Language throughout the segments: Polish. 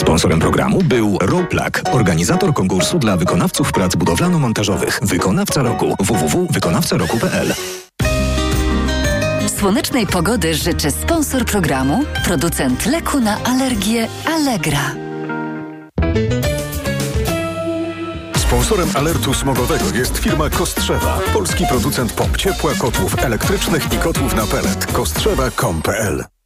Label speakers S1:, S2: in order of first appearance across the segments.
S1: Sponsorem programu był Roplak, organizator konkursu dla wykonawców prac budowlano-montażowych. Wykonawca roku www.wykonawcaroku.pl
S2: Słonecznej pogody życzy sponsor programu, producent leku na alergię Allegra.
S3: Sponsorem alertu smogowego jest firma Kostrzewa, polski producent pomp ciepła, kotłów elektrycznych i kotłów na pelet. Kostrzewa.com.pl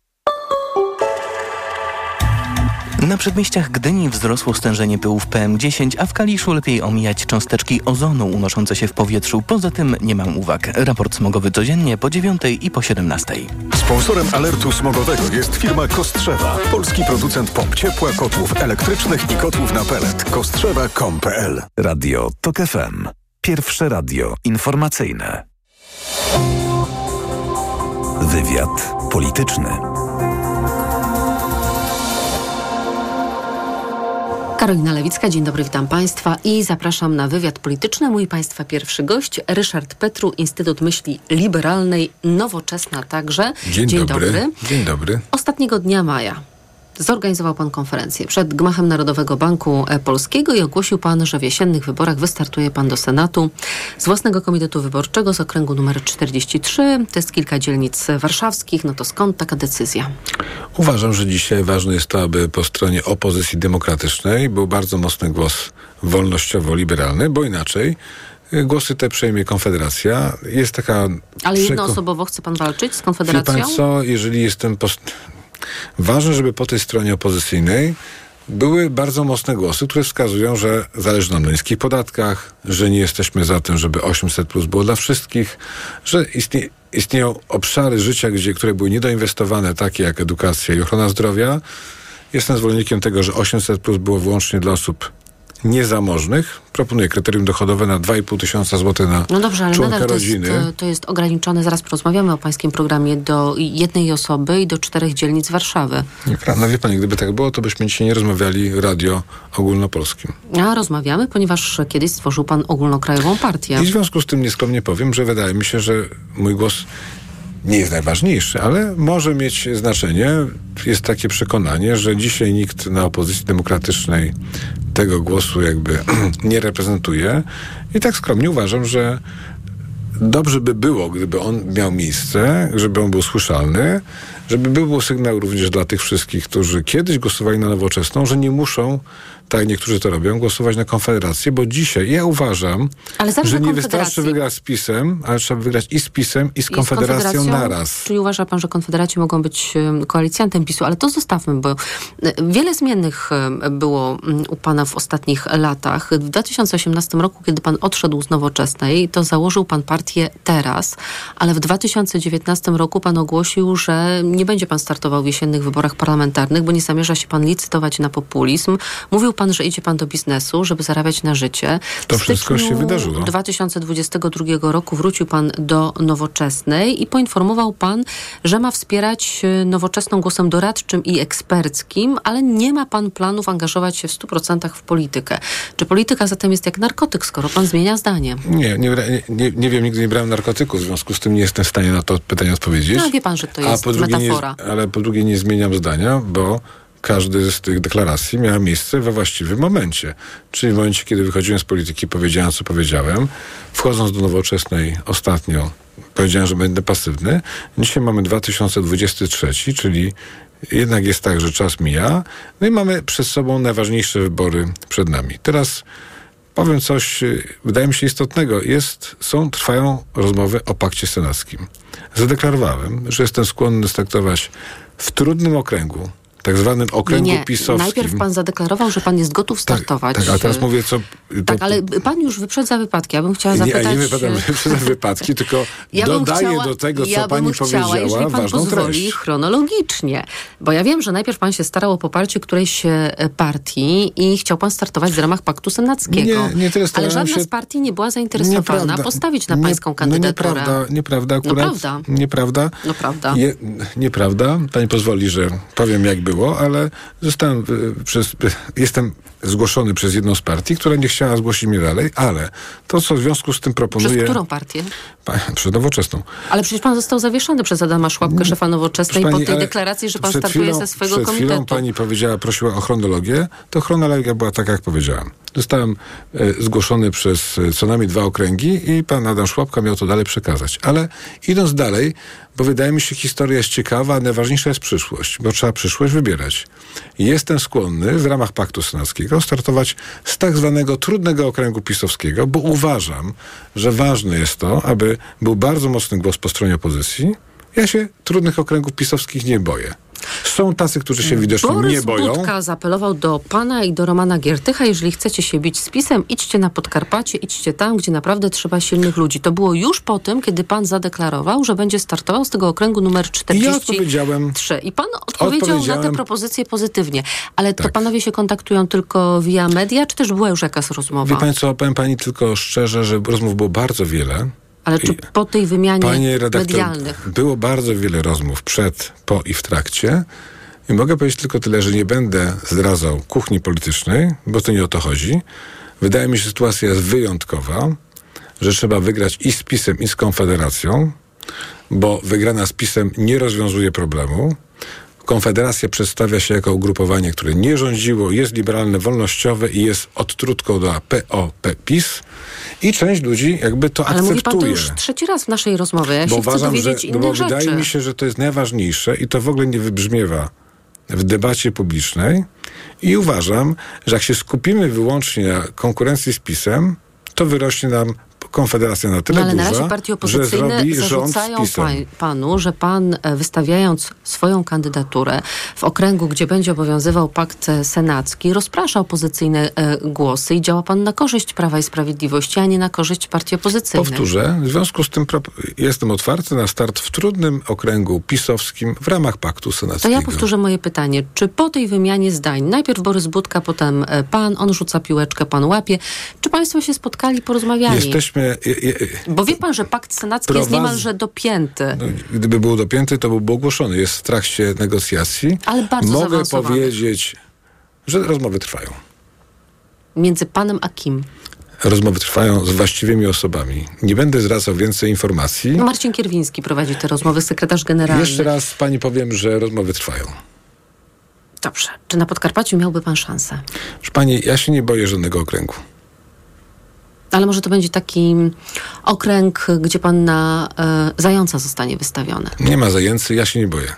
S4: Na przedmieściach Gdyni wzrosło stężenie pyłów PM10, a w Kaliszu lepiej omijać cząsteczki ozonu unoszące się w powietrzu. Poza tym nie mam uwag. Raport smogowy codziennie po 9 i po 17.
S3: Sponsorem alertu smogowego jest firma Kostrzewa, polski producent pomp ciepła, kotłów elektrycznych i kotłów na pelet. Kostrzewa.com.pl
S5: Radio TOK FM. Pierwsze radio informacyjne. Wywiad polityczny.
S6: Karolina Lewicka, dzień dobry, witam Państwa i zapraszam na wywiad polityczny. Mój Państwa pierwszy gość, Ryszard Petru, Instytut Myśli Liberalnej, Nowoczesna także.
S7: Dzień, dzień dobry. dobry. Dzień dobry.
S6: Ostatniego dnia maja zorganizował Pan konferencję przed Gmachem Narodowego Banku Polskiego i ogłosił Pan, że w jesiennych wyborach wystartuje Pan do Senatu z własnego komitetu wyborczego z okręgu numer 43. To jest kilka dzielnic warszawskich. No to skąd taka decyzja?
S7: Uważam, że dzisiaj ważne jest to, aby po stronie opozycji demokratycznej był bardzo mocny głos wolnościowo-liberalny, bo inaczej Głosy te przejmie Konfederacja. Jest taka...
S6: Ale jednoosobowo chce pan walczyć z Konfederacją?
S7: Wie pan co, jeżeli jestem... Post... Ważne, żeby po tej stronie opozycyjnej były bardzo mocne głosy, które wskazują, że zależy nam na niskich podatkach, że nie jesteśmy za tym, żeby 800 plus było dla wszystkich, że istnie, istnieją obszary życia, gdzie, które były niedoinwestowane, takie jak edukacja i ochrona zdrowia. Jestem zwolennikiem tego, że 800 plus było wyłącznie dla osób niezamożnych. Proponuję kryterium dochodowe na 2,5 tysiąca złotych na
S6: No dobrze, ale
S7: nadal
S6: to jest, to jest ograniczone, zaraz porozmawiamy o pańskim programie, do jednej osoby i do czterech dzielnic Warszawy.
S7: Nieprawda. No wie pani, gdyby tak było, to byśmy dzisiaj nie rozmawiali radio ogólnopolskim.
S6: A rozmawiamy, ponieważ kiedyś stworzył pan ogólnokrajową partię.
S7: I w związku z tym nieskromnie powiem, że wydaje mi się, że mój głos nie jest najważniejszy, ale może mieć znaczenie. Jest takie przekonanie, że dzisiaj nikt na opozycji demokratycznej tego głosu jakby nie reprezentuje. I tak skromnie uważam, że dobrze by było, gdyby on miał miejsce, żeby on był słyszalny, żeby był sygnał również dla tych wszystkich, którzy kiedyś głosowali na nowoczesną, że nie muszą tak niektórzy to robią, głosować na Konfederację, bo dzisiaj ja uważam, że nie wystarczy wygrać z PiSem, ale trzeba wygrać i z PiSem, i z, I Konfederacją, z Konfederacją naraz.
S6: Czyli uważa pan, że Konfederaci mogą być koalicjantem PiSu, ale to zostawmy, bo wiele zmiennych było u pana w ostatnich latach. W 2018 roku, kiedy pan odszedł z Nowoczesnej, to założył pan partię Teraz, ale w 2019 roku pan ogłosił, że nie będzie pan startował w jesiennych wyborach parlamentarnych, bo nie zamierza się pan licytować na populizm. Mówił pan, że idzie pan do biznesu, żeby zarabiać na życie.
S7: To wszystko się wydarzyło.
S6: 2022 roku wrócił pan do Nowoczesnej i poinformował pan, że ma wspierać e, Nowoczesną głosem doradczym i eksperckim, ale nie ma pan planów angażować się w 100% w politykę. Czy polityka zatem jest jak narkotyk, skoro pan zmienia zdanie?
S7: Nie, nie, nie, nie wiem, nigdy nie brałem narkotyków, w związku z tym nie jestem w stanie na to pytanie odpowiedzieć.
S6: No wie pan, że to jest metafora.
S7: Nie, ale po drugie nie zmieniam zdania, bo każdy z tych deklaracji miała miejsce we właściwym momencie. Czyli w momencie, kiedy wychodziłem z polityki, powiedziałem, co powiedziałem. Wchodząc do nowoczesnej ostatnio, powiedziałem, że będę pasywny. Dzisiaj mamy 2023, czyli jednak jest tak, że czas mija. No i mamy przed sobą najważniejsze wybory przed nami. Teraz powiem coś, wydaje mi się istotnego. Jest, są, trwają rozmowy o pakcie senackim. Zadeklarowałem, że jestem skłonny startować w trudnym okręgu, tak zwanym okręgu nie, pisowskim.
S6: Najpierw pan zadeklarował, że pan jest gotów tak, startować.
S7: Tak, tak a teraz mówię, co...
S6: To, tak, ale pan już wyprzedza wypadki. Ja bym chciała zapytać...
S7: Nie, nie wypadam, wyprzedzam wypadki, tylko ja dodaję chciała, do tego, co ja pani chciała, powiedziała, pan ważną pozwoli treść.
S6: chronologicznie. Bo ja wiem, że najpierw pan się starał o poparcie którejś e, partii i chciał pan startować w ramach Paktu Senackiego. Nie, nie tyle Ale żadna
S7: się...
S6: z partii nie była zainteresowana nieprawda. postawić na pańską nie, kandydaturę.
S7: No nieprawda, nieprawda akurat. No prawda. Nieprawda.
S6: No prawda.
S7: Je, nieprawda. Pani pozwoli, że powiem jak było ale zostałem y, przez, y, jestem zgłoszony przez jedną z partii, która nie chciała zgłosić mnie dalej, ale to, co w związku z tym
S6: Przez
S7: proponuję...
S6: którą partię?
S7: Pa- Przez nowoczesną.
S6: Ale przecież pan został zawieszony przez Adama Szłapkę, szefa Nowoczesnej,
S7: Proszę
S6: po
S7: pani,
S6: tej deklaracji, że pan
S7: przed
S6: startuje
S7: chwilą-
S6: ze swojego
S7: przed
S6: komitetu.
S7: chwilą pani powiedziała, prosiła o chronologię, to chronologia była taka, jak powiedziałem. Zostałem e, zgłoszony przez e, co najmniej dwa okręgi i pan Adam Szłapka miał to dalej przekazać. Ale idąc dalej, bo wydaje mi się, historia jest ciekawa, a najważniejsza jest przyszłość, bo trzeba przyszłość wybierać. Jestem skłonny w ramach Paktu Senackiego startować z tak zwanego trudnego okręgu pisowskiego, bo uważam, że ważne jest to, aby był bardzo mocny głos po stronie opozycji. Ja się trudnych okręgów pisowskich nie boję. Są tacy, którzy się widocznie
S6: Borys
S7: nie boją.
S6: Budka zaapelował do pana i do Romana Giertycha, jeżeli chcecie się bić z pisem, idźcie na Podkarpacie, idźcie tam, gdzie naprawdę trzeba silnych ludzi. To było już po tym, kiedy pan zadeklarował, że będzie startował z tego okręgu numer 43.
S7: odpowiedziałem-
S6: I pan odpowiedział na te propozycje pozytywnie. Ale to
S7: Tak.
S6: panowie się kontaktują tylko via media, czy też była już jakaś rozmowa?
S7: Wie co, powiem pani tylko szczerze, że rozmów było bardzo wiele.
S6: Ale czy po tej wymianie
S7: Panie redaktor,
S6: medialnych?
S7: było bardzo wiele rozmów przed, po i w trakcie. I mogę powiedzieć tylko tyle, że nie będę zdradzał kuchni politycznej, bo to nie o to chodzi. Wydaje mi się, że sytuacja jest wyjątkowa, że trzeba wygrać i z PiSem, i z Konfederacją, bo wygrana z PiSem nie rozwiązuje problemu. Konfederacja przedstawia się jako ugrupowanie, które nie rządziło, jest liberalne, wolnościowe i jest odtrutką do PO-PiS. I część ludzi jakby to
S6: Ale mówi
S7: akceptuje
S6: pan to już trzeci raz w naszej rozmowie. Ja
S7: bo uważam, że no bo
S6: rzeczy.
S7: wydaje mi się, że to jest najważniejsze i to w ogóle nie wybrzmiewa w debacie publicznej. I uważam, że jak się skupimy wyłącznie na konkurencji z PiSem, to wyrośnie nam Konfederacja na tyle
S6: No, ale na
S7: duża,
S6: razie partie
S7: że
S6: opozycyjne
S7: z
S6: zarzucają panu, że pan e, wystawiając swoją kandydaturę w okręgu, gdzie będzie obowiązywał pakt e, senacki, rozprasza opozycyjne e, głosy i działa pan na korzyść Prawa i Sprawiedliwości, a nie na korzyść partii opozycyjnej.
S7: Powtórzę, w związku z tym jestem otwarty na start w trudnym okręgu pisowskim w ramach Paktu
S6: To
S7: Senackiego.
S6: ja powtórzę moje pytanie. Czy po tej wymianie zdań, najpierw Borys Budka, potem pan, on rzuca piłeczkę, pan łapie, czy państwo się spotkali, porozmawiali?
S7: Jesteśmy... Je, je,
S6: Bo wie pan, że pakt senacki jest niemalże dopięty.
S7: No, gdyby był dopięty, to byłby ogłoszony. Jest w trakcie negocjacji.
S6: Ale bardzo
S7: Mogę powiedzieć, że rozmowy trwają.
S6: Między panem a kim?
S7: Rozmowy trwają z właściwymi osobami. Nie będę zwracał więcej informacji.
S6: Marcin Kierwiński prowadzi te rozmowy, sekretarz generalny.
S7: Jeszcze raz pani powiem, że rozmowy trwają.
S6: Dobrze. Czy na Podkarpaciu miałby pan szansę?
S7: Proszę pani, ja się nie boję żadnego okręgu.
S6: Ale może to będzie taki okręg, gdzie pan na e, zająca zostanie wystawiony.
S7: Nie ma zajęcy, ja się nie boję.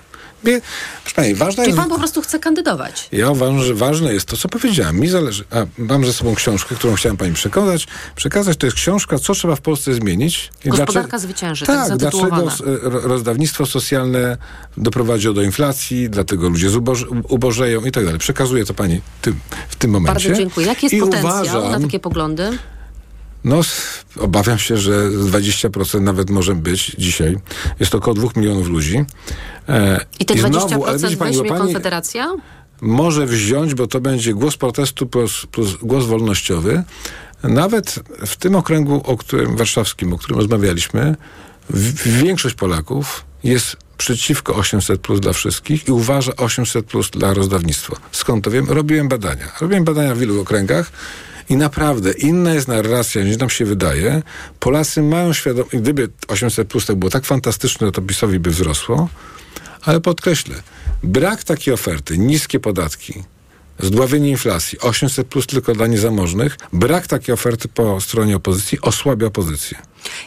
S7: Wie, proszę pani, ważne
S6: Czyli
S7: jest...
S6: pan po prostu chce kandydować.
S7: Ja uważam, że ważne jest to, co powiedziałem. Mi zależy. A, mam ze sobą książkę, którą chciałem pani przekazać. Przekazać to jest książka, co trzeba w Polsce zmienić. I
S6: Gospodarka zwycięży, tak
S7: Tak, dlaczego ro- rozdawnictwo socjalne doprowadziło do inflacji, dlatego ludzie zuboż, ubożeją i tak dalej. Przekazuję to pani tym, w tym momencie.
S6: Bardzo dziękuję. Jaki jest
S7: I
S6: potencjał
S7: uważam,
S6: na takie poglądy?
S7: No, obawiam się, że 20% nawet może być dzisiaj. Jest około 2 milionów ludzi. E,
S6: I te
S7: znowu,
S6: 20%
S7: ale widzi pani, bo
S6: weźmie
S7: pani
S6: Konfederacja?
S7: może wziąć, bo to będzie głos protestu plus, plus głos wolnościowy. Nawet w tym okręgu, o którym warszawskim, o którym rozmawialiśmy, w, większość Polaków jest przeciwko 800 plus dla wszystkich i uważa 800 plus dla rozdawnictwa. Skąd to wiem? Robiłem badania. Robiłem badania w wielu okręgach i naprawdę inna jest narracja niż nam się wydaje. Polacy mają świadomość, gdyby 800 plus tak było tak fantastyczne, to PiSowi by wzrosło. Ale podkreślę, brak takiej oferty, niskie podatki, zdławienie inflacji, 800 plus tylko dla niezamożnych, brak takiej oferty po stronie opozycji osłabia opozycję.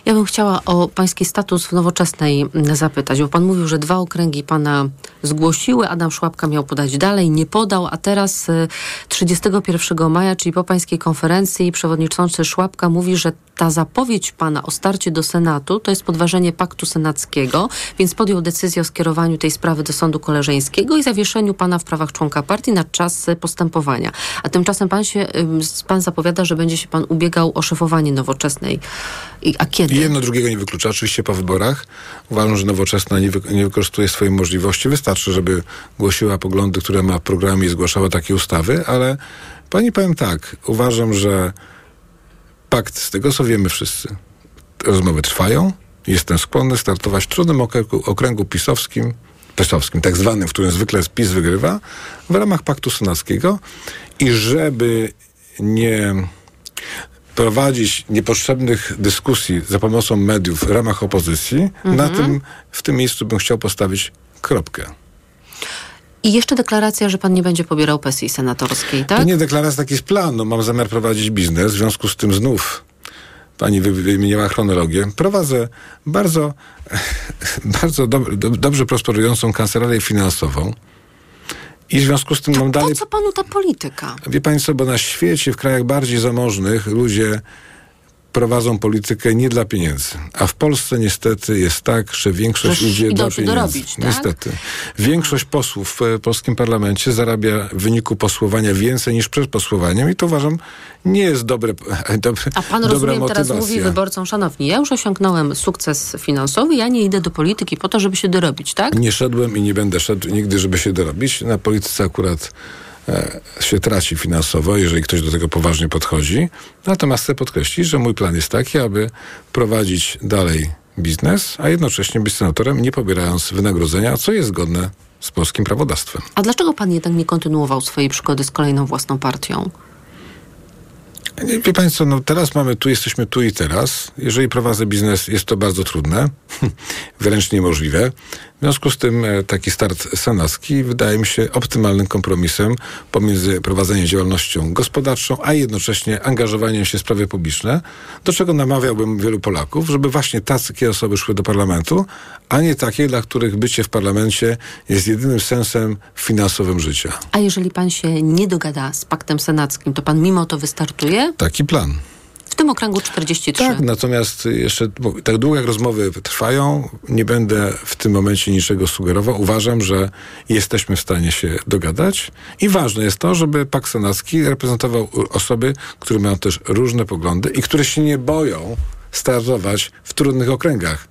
S6: Ja bym chciała o pański status w nowoczesnej mm, zapytać, bo pan mówił, że dwa okręgi pana zgłosiły, Adam Szłapka miał podać dalej, nie podał, a teraz y, 31 maja, czyli po pańskiej konferencji, przewodniczący Szłapka mówi, że ta zapowiedź pana o starcie do Senatu to jest podważenie paktu senackiego, więc podjął decyzję o skierowaniu tej sprawy do sądu koleżeńskiego i zawieszeniu pana w prawach członka partii na czas y, postępowania. A tymczasem pan się, ym, pan zapowiada, że będzie się pan ubiegał o szefowanie nowoczesnej. A kiedy?
S7: I jedno drugiego nie wyklucza. Oczywiście po wyborach uważam, że nowoczesna nie, wy, nie wykorzystuje swojej możliwości. Wystarczy, żeby głosiła poglądy, które ma w programie i zgłaszała takie ustawy, ale pani powiem tak, uważam, że pakt, z tego co wiemy wszyscy, rozmowy trwają. Jestem skłonny startować w trudnym okręgu, okręgu pisowskim PES-owskim, tak zwanym, w którym zwykle PiS wygrywa, w ramach Paktu Senackiego i żeby nie prowadzić niepotrzebnych dyskusji za pomocą mediów w ramach opozycji, na tym, w tym miejscu bym chciał postawić kropkę.
S6: I jeszcze deklaracja, że pan nie będzie pobierał pensji senatorskiej, tak?
S7: To nie deklaracja, taki jest plan. No, mam zamiar prowadzić biznes, w związku z tym znów pani wy- wymieniła chronologię. Prowadzę bardzo, bardzo dob- do, dobrze prosperującą kancelarię finansową i w związku z tym mam
S6: Po
S7: dalej...
S6: co panu ta polityka?
S7: Wie pani co, bo na świecie, w krajach bardziej zamożnych ludzie prowadzą politykę nie dla pieniędzy. A w Polsce niestety jest tak, że większość
S6: Że
S7: idzie dla pieniędzy.
S6: dorobić, tak?
S7: Niestety. Większość posłów w polskim parlamencie zarabia w wyniku posłowania więcej niż przed posłowaniem i to uważam nie jest dobre, dobre
S6: A pan rozumiem teraz
S7: motywacja.
S6: mówi wyborcom, szanowni, ja już osiągnąłem sukces finansowy, ja nie idę do polityki po to, żeby się dorobić, tak?
S7: Nie szedłem i nie będę szedł nigdy, żeby się dorobić. Na polityce akurat się traci finansowo, jeżeli ktoś do tego poważnie podchodzi. Natomiast chcę podkreślić, że mój plan jest taki, aby prowadzić dalej biznes, a jednocześnie być senatorem, nie pobierając wynagrodzenia, co jest zgodne z polskim prawodawstwem.
S6: A dlaczego pan jednak nie kontynuował swojej przygody z kolejną własną partią?
S7: Wie Państwo, no teraz mamy tu, jesteśmy tu i teraz. Jeżeli prowadzę biznes, jest to bardzo trudne, wręcz niemożliwe. W związku z tym e, taki start senacki wydaje mi się optymalnym kompromisem pomiędzy prowadzeniem działalnością gospodarczą, a jednocześnie angażowaniem się w sprawy publiczne, do czego namawiałbym wielu Polaków, żeby właśnie takie osoby szły do parlamentu, a nie takie, dla których bycie w parlamencie jest jedynym sensem finansowym życia.
S6: A jeżeli pan się nie dogada z paktem senackim, to pan mimo to wystartuje?
S7: Taki plan.
S6: W tym okręgu 43.
S7: Tak, natomiast jeszcze tak długo jak rozmowy trwają, nie będę w tym momencie niczego sugerował. Uważam, że jesteśmy w stanie się dogadać i ważne jest to, żeby Pakt Senacki reprezentował osoby, które mają też różne poglądy i które się nie boją startować w trudnych okręgach.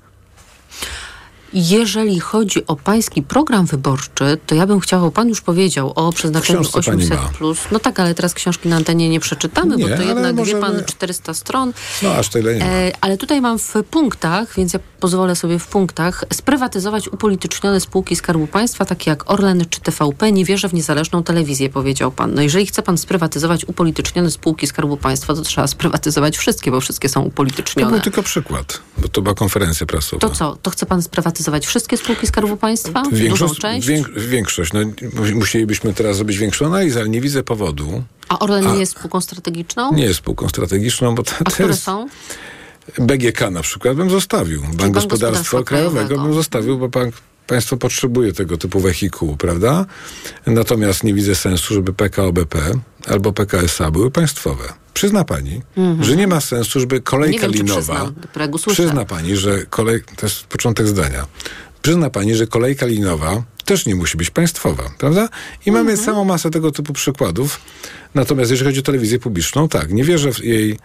S6: Jeżeli chodzi o pański program wyborczy, to ja bym chciała, pan już powiedział o przeznaczeniu
S7: książce pani
S6: 800
S7: ma.
S6: plus. No tak, ale teraz książki na antenie nie przeczytamy, bo
S7: Nie,
S6: to
S7: ale
S6: jednak, wie
S7: możemy-
S6: pan, 400 stron.
S7: No aż tyle nie.
S6: E, ale tutaj mam w punktach, więc ja pozwolę sobie w punktach, sprywatyzować upolitycznione spółki Skarbu Państwa, takie jak Orlen czy TVP. Nie wierzę w niezależną telewizję, powiedział pan. No jeżeli chce pan sprywatyzować upolitycznione spółki Skarbu Państwa, to trzeba sprywatyzować wszystkie, bo wszystkie są
S7: To
S6: upolitycznione.
S7: był tylko przykład, bo to była konferencja prasowa.
S6: To co? To chce pan sprywatyzować wszystkie spółki Skarbu Państwa? Dużą
S7: Większość,
S6: część?
S7: wiek, większość. No, mu- musielibyśmy teraz zrobić większą analizę, ale nie widzę powodu.
S6: A Orlen
S7: A-
S6: nie jest spółką strategiczną?
S7: Nie jest spółką strategiczną, bo to,
S6: A
S7: to
S6: które
S7: jest...
S6: są?
S7: BGK na przykład bym zostawił. Bank,
S6: Bank
S7: Gospodarstwa
S6: Gospodarstwa
S7: Krajowego,
S6: Krajowego.
S7: bym zostawił, bo bank, państwo potrzebuje tego typu wehikułu, prawda? Natomiast nie widzę sensu, żeby PKO BP albo PKSA były państwowe. Przyzna pani, że nie ma sensu, żeby kolejka
S6: Mhm. Nie wiem,
S7: linowa...
S6: przyznam.
S7: Przyzna pani, że kolej... To jest początek zdania. Przyzna pani, że kolejka linowa też nie musi być państwowa, prawda? I mamy
S6: Mhm.
S7: całą masę tego typu przykładów. Natomiast jeżeli chodzi o telewizję publiczną, tak, nie wierzę w jej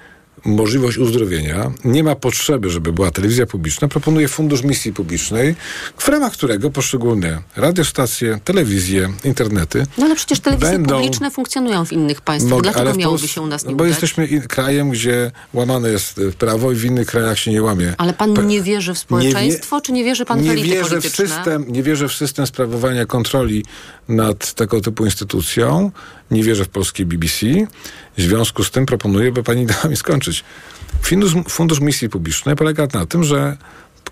S7: możliwość uzdrowienia. Nie ma potrzeby, żeby była telewizja publiczna. Proponuję Fundusz Misji Publicznej, w ramach którego poszczególne radiostacje, telewizje, internety
S6: No ale przecież telewizje
S7: będą-
S6: publiczne funkcjonują w innych państwach.
S7: Mogę,
S6: Dlaczego
S7: w
S6: miałoby
S7: Pols-
S6: się u nas nie
S7: no Bo
S6: udać?
S7: jesteśmy in- krajem, gdzie łamane jest e, prawo i w innych krajach się nie łamie.
S6: Ale pan
S7: Pe-
S6: nie wierzy w społeczeństwo, czy nie wierzy pan w
S7: nie
S6: elity
S7: wierzę w system, Nie wierzę w system sprawowania kontroli nad tego typu instytucją. Nie wierzę w polskie BBC. W związku z tym proponuję, by pani dała mi skończyć. Fundusz, Fundusz Misji Publicznej polega na tym, że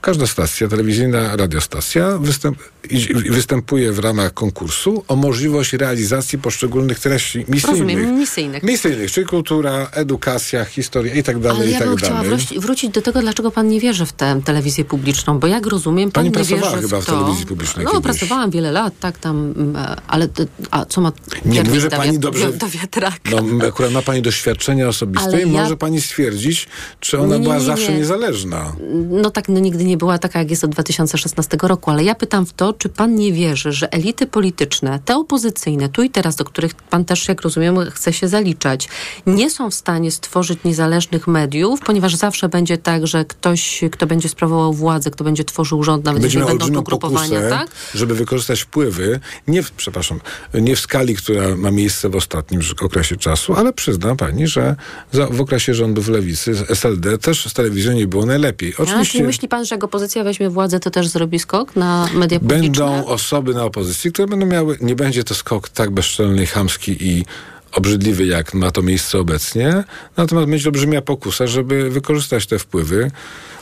S7: każda stacja telewizyjna, radiostacja występ, i- występuje w ramach konkursu o możliwość realizacji poszczególnych treści misyjnych.
S6: Rozumiem, misyjnych.
S7: Misyjnych, czyli kultura, edukacja, historia i tak dalej,
S6: Ale
S7: i
S6: ja
S7: tak
S6: bym chciała wrócić, do tego, dlaczego pan nie wierzy w tę telewizję publiczną, bo jak rozumiem, pan
S7: Pani
S6: nie
S7: pracowała
S6: wierzy
S7: chyba
S6: w
S7: w
S6: to.
S7: telewizji publicznej
S6: No,
S7: kiedyś.
S6: pracowałam wiele lat, tak tam, mm, ale a co ma
S7: Nie mówię, że pani dobrze-
S6: do wiatraka?
S7: No, akurat ma pani doświadczenie osobiste
S6: Ale
S7: i
S6: ja-
S7: może pani stwierdzić, czy ona
S6: Nie, nie,
S7: była
S6: nie,
S7: zawsze
S6: nie.
S7: niezależna.
S6: No tak, no nigdy nie była taka, jak jest od 2016 roku, ale ja pytam w to, czy pan nie wierzy, że elity polityczne, te opozycyjne, tu i teraz, do których pan też, jak rozumiem, chce się zaliczać, nie są w stanie stworzyć niezależnych mediów, ponieważ zawsze będzie tak, że ktoś, kto będzie sprawował władzę, kto będzie tworzył rząd, nawet
S7: Będzie
S6: jeżeli będą to grupowania, tak?
S7: żeby wykorzystać wpływy, nie w, przepraszam, nie w skali, która ma miejsce w ostatnim okresie czasu, ale przyzna pani, że za, w okresie rządów lewicy, SLD, też z telewizją nie było najlepiej.
S6: A,
S7: Oczywiście
S6: czyli myśli pan, że jak opozycja weźmie władzę, to też zrobi skok na media publiczne?
S7: Będą osoby na opozycji, które będą miały, nie będzie to skok tak bezczelny, chamski i obrzydliwy, jak ma to miejsce obecnie, natomiast będzie olbrzymia pokusa, żeby wykorzystać te wpływy,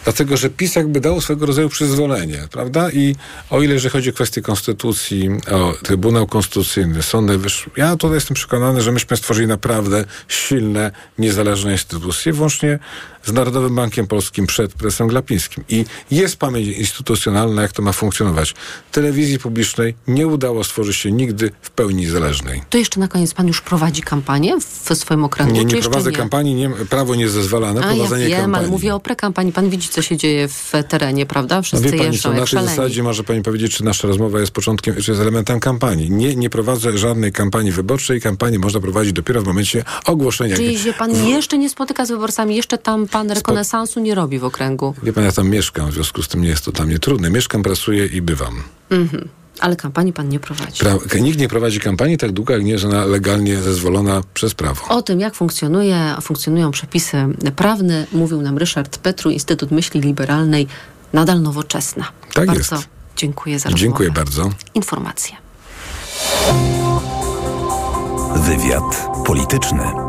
S7: dlatego że PiS jakby dał swego rodzaju przyzwolenie, prawda? I o ile, że chodzi o kwestie konstytucji, o Trybunał Konstytucyjny, Sąd Najwyższy, ja tutaj jestem przekonany, że myśmy stworzyli naprawdę silne, niezależne instytucje, włącznie z Narodowym Bankiem Polskim przed prezesem Glapińskim. I jest pamięć instytucjonalna, jak to ma funkcjonować. Telewizji publicznej nie udało stworzyć się nigdy w pełni niezależnej.
S6: To jeszcze na koniec pan już prowadzi kampanię w swoim okręgu?
S7: Nie, nie prowadzę
S6: nie?
S7: kampanii, nie, prawo nie zezwala na
S6: A ja
S7: prowadzenie
S6: wiem,
S7: kampanii.
S6: ale mówię o prekampanii. Pan widzi, co się dzieje w terenie, prawda?
S7: No
S6: Wszyscy
S7: pani,
S6: jeżdżą
S7: co na
S6: jak
S7: tej
S6: szaleni.
S7: zasadzie może pani powiedzieć, czy nasza rozmowa jest początkiem, czy jest elementem kampanii. Nie, nie prowadzę żadnej kampanii wyborczej. Kampanię można prowadzić dopiero w momencie ogłoszenia.
S6: Czyli się pan jeszcze nie spotyka z wyborcami, jeszcze tam pan rekonesansu nie robi w okręgu.
S7: Wie pan, ja tam mieszkam, w związku z tym nie jest to dla mnie trudne. Mieszkam, pracuję i bywam.
S6: Ale kampanii pan nie prowadzi.
S7: Pra- nikt nie prowadzi kampanii tak długo, jak nie jest ona legalnie zezwolona przez prawo.
S6: O tym, jak funkcjonuje, funkcjonują przepisy prawne, mówił nam Ryszard Petru, Instytut Myśli Liberalnej, nadal nowoczesna.
S7: Tak
S6: bardzo
S7: jest.
S6: dziękuję za rozmowę.
S7: Dziękuję bardzo.
S6: Informacje.
S5: Wywiad polityczny.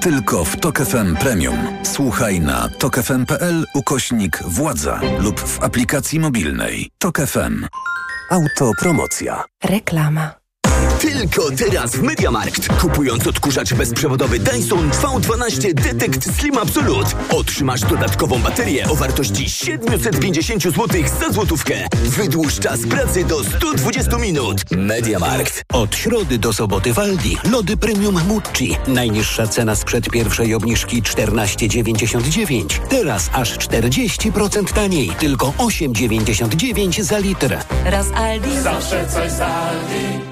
S5: Tylko w Tok FM Premium. Słuchaj na tokefm.pl ukośnik władza lub w aplikacji mobilnej. Tok FM. Autopromocja.
S6: Reklama.
S8: Tylko teraz w Mediamarkt. Kupując odkurzacz bezprzewodowy Dyson V12 Detect Slim Absolute otrzymasz dodatkową baterię o wartości 750 zł za złotówkę. Wydłuż czas pracy do 120 minut. Mediamarkt.
S9: Od środy do soboty w Aldi. Lody Premium Mucci. Najniższa cena sprzed pierwszej obniżki 14,99. Teraz aż 40% taniej. Tylko 8,99 za litr.
S10: Raz Aldi. Zawsze coś z Aldi.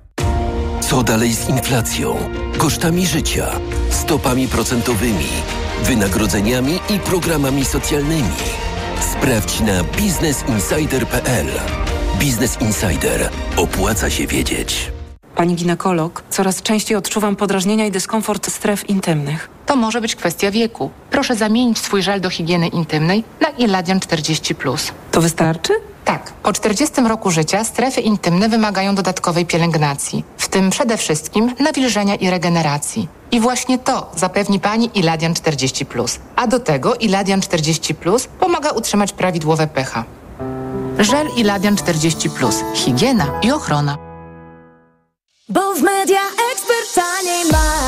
S11: Co dalej z inflacją, kosztami życia, stopami procentowymi, wynagrodzeniami i programami socjalnymi? Sprawdź na biznesinsider.pl. Biznes Insider. Opłaca się wiedzieć.
S12: Pani ginekolog, coraz częściej odczuwam podrażnienia i dyskomfort stref intymnych.
S13: To może być kwestia wieku. Proszę zamienić swój żel do higieny intymnej na Iladian 40.
S12: To wystarczy?
S13: Tak. Po 40 roku życia strefy intymne wymagają dodatkowej pielęgnacji, w tym przede wszystkim nawilżenia i regeneracji. I właśnie to zapewni Pani Iladian 40. A do tego Iladian 40 pomaga utrzymać prawidłowe pH. Żel Iladian 40. Higiena i ochrona.
S14: Bo w Media Expert taniej masz.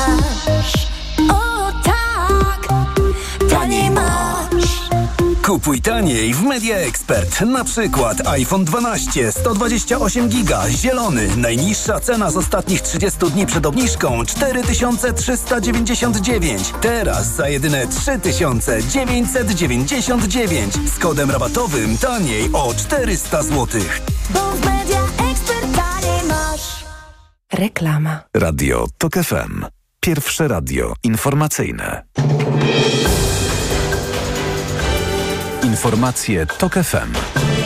S15: Kupuj taniej w Media Expert. Na przykład iPhone 12 128 giga zielony. Najniższa cena z ostatnich 30 dni przed obniżką 4399. Teraz za jedyne 3999 z kodem rabatowym taniej o 400 zł.
S14: Bo w Media Expert taniej masz.
S12: Reklama.
S5: Radio Tok FM. Pierwsze radio informacyjne. Informacje Tok FM.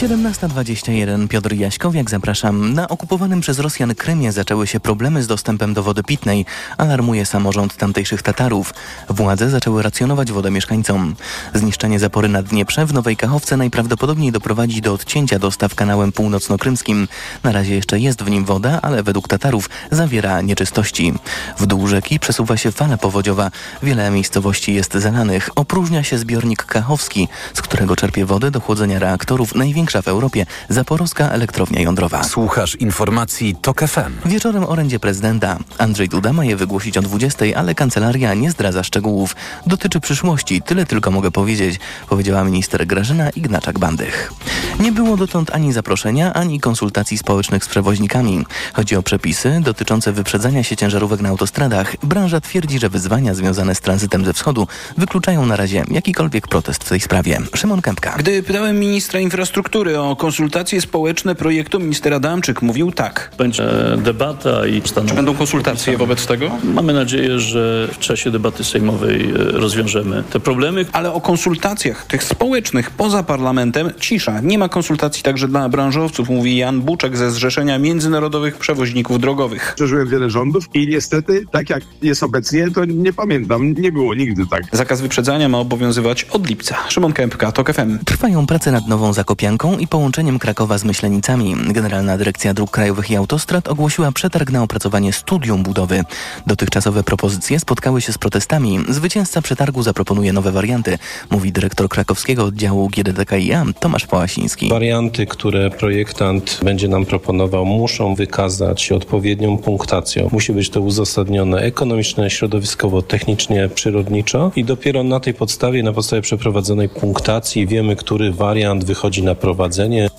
S4: 17.21 Piotr Jaśkowiak, zapraszam. Na okupowanym przez Rosjan Krymie zaczęły się problemy z dostępem do wody pitnej, alarmuje samorząd tamtejszych Tatarów. Władze zaczęły racjonować wodę mieszkańcom. Zniszczenie zapory na Dnieprze w Nowej Kachowce najprawdopodobniej doprowadzi do odcięcia dostaw kanałem północnokrymskim. Na razie jeszcze jest w nim woda, ale według Tatarów zawiera nieczystości. W dół rzeki przesuwa się fala powodziowa. Wiele miejscowości jest zalanych. Opróżnia się zbiornik kachowski, z którego czerpie wodę do chłodzenia reaktorów największa w Europie zaporowska elektrownia jądrowa.
S5: Słuchasz informacji TOK FM.
S4: Wieczorem orędzie prezydenta. Andrzej Duda ma je wygłosić o 20, ale kancelaria nie zdradza szczegółów. Dotyczy przyszłości, tyle tylko mogę powiedzieć, powiedziała minister Grażyna Ignaczak-Bandych. Nie było dotąd ani zaproszenia, ani konsultacji społecznych z przewoźnikami. Chodzi o przepisy dotyczące wyprzedzania się ciężarówek na autostradach. Branża twierdzi, że wyzwania związane z tranzytem ze wschodu wykluczają na razie jakikolwiek protest w tej sprawie. Szymon Kępka.
S16: Gdy pytałem ministra infrastruktury o konsultacje społeczne projektu, minister Adamczyk mówił tak.
S17: Będzie debata i
S16: Czy będą konsultacje wobec tego?
S17: Mamy nadzieję, że w czasie debaty sejmowej e, rozwiążemy te problemy.
S16: Ale o konsultacjach tych społecznych poza parlamentem cisza. Nie ma konsultacji także dla branżowców, mówi Jan Buczek ze Zrzeszenia Międzynarodowych Przewoźników Drogowych.
S18: Przeżyłem wiele rządów i niestety, tak jak jest obecnie, to nie pamiętam, nie było nigdy tak.
S16: Zakaz wyprzedzania ma obowiązywać od lipca. Szymon Kępka, TOK FM.
S4: Trwają prace nad nową Zakopianką i połączeniem Krakowa z Myślenicami. Generalna Dyrekcja Dróg Krajowych i Autostrad ogłosiła przetarg na opracowanie studium budowy. Dotychczasowe propozycje spotkały się z protestami. Zwycięzca przetargu zaproponuje nowe warianty, mówi dyrektor krakowskiego oddziału GDDKiA Tomasz Pałasiński.
S19: Warianty, które projektant będzie nam proponował, muszą wykazać się odpowiednią punktacją. Musi być to uzasadnione ekonomicznie, środowiskowo, technicznie, przyrodniczo i dopiero na tej podstawie, na podstawie przeprowadzonej punktacji wiemy, który wariant wychodzi na prowadzenie prowadzenie.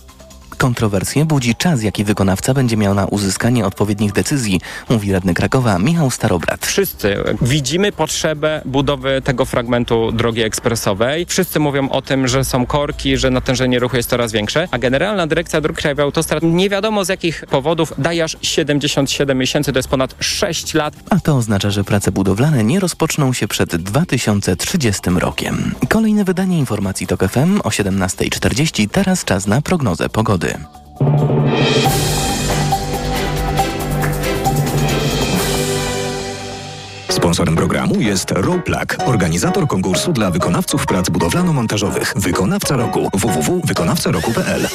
S4: Kontrowersje budzi czas, jaki wykonawca będzie miał na uzyskanie odpowiednich decyzji, mówi radny Krakowa Michał Starobrat.
S20: Wszyscy widzimy potrzebę budowy tego fragmentu drogi ekspresowej. Wszyscy mówią o tym, że są korki, że natężenie ruchu jest coraz większe, a Generalna Dyrekcja Dróg Krajowych Autostrad nie wiadomo z jakich powodów daje aż 77 miesięcy, to jest ponad 6 lat.
S4: A to oznacza, że prace budowlane nie rozpoczną się przed 2030 rokiem. Kolejne wydanie informacji TOK FM o 17.40. Teraz czas na prognozę pogody.
S1: Sponsorem programu jest Roplak, organizator konkursu dla wykonawców prac budowlano-montażowych. Wykonawca roku www.wykonawcaroku.pl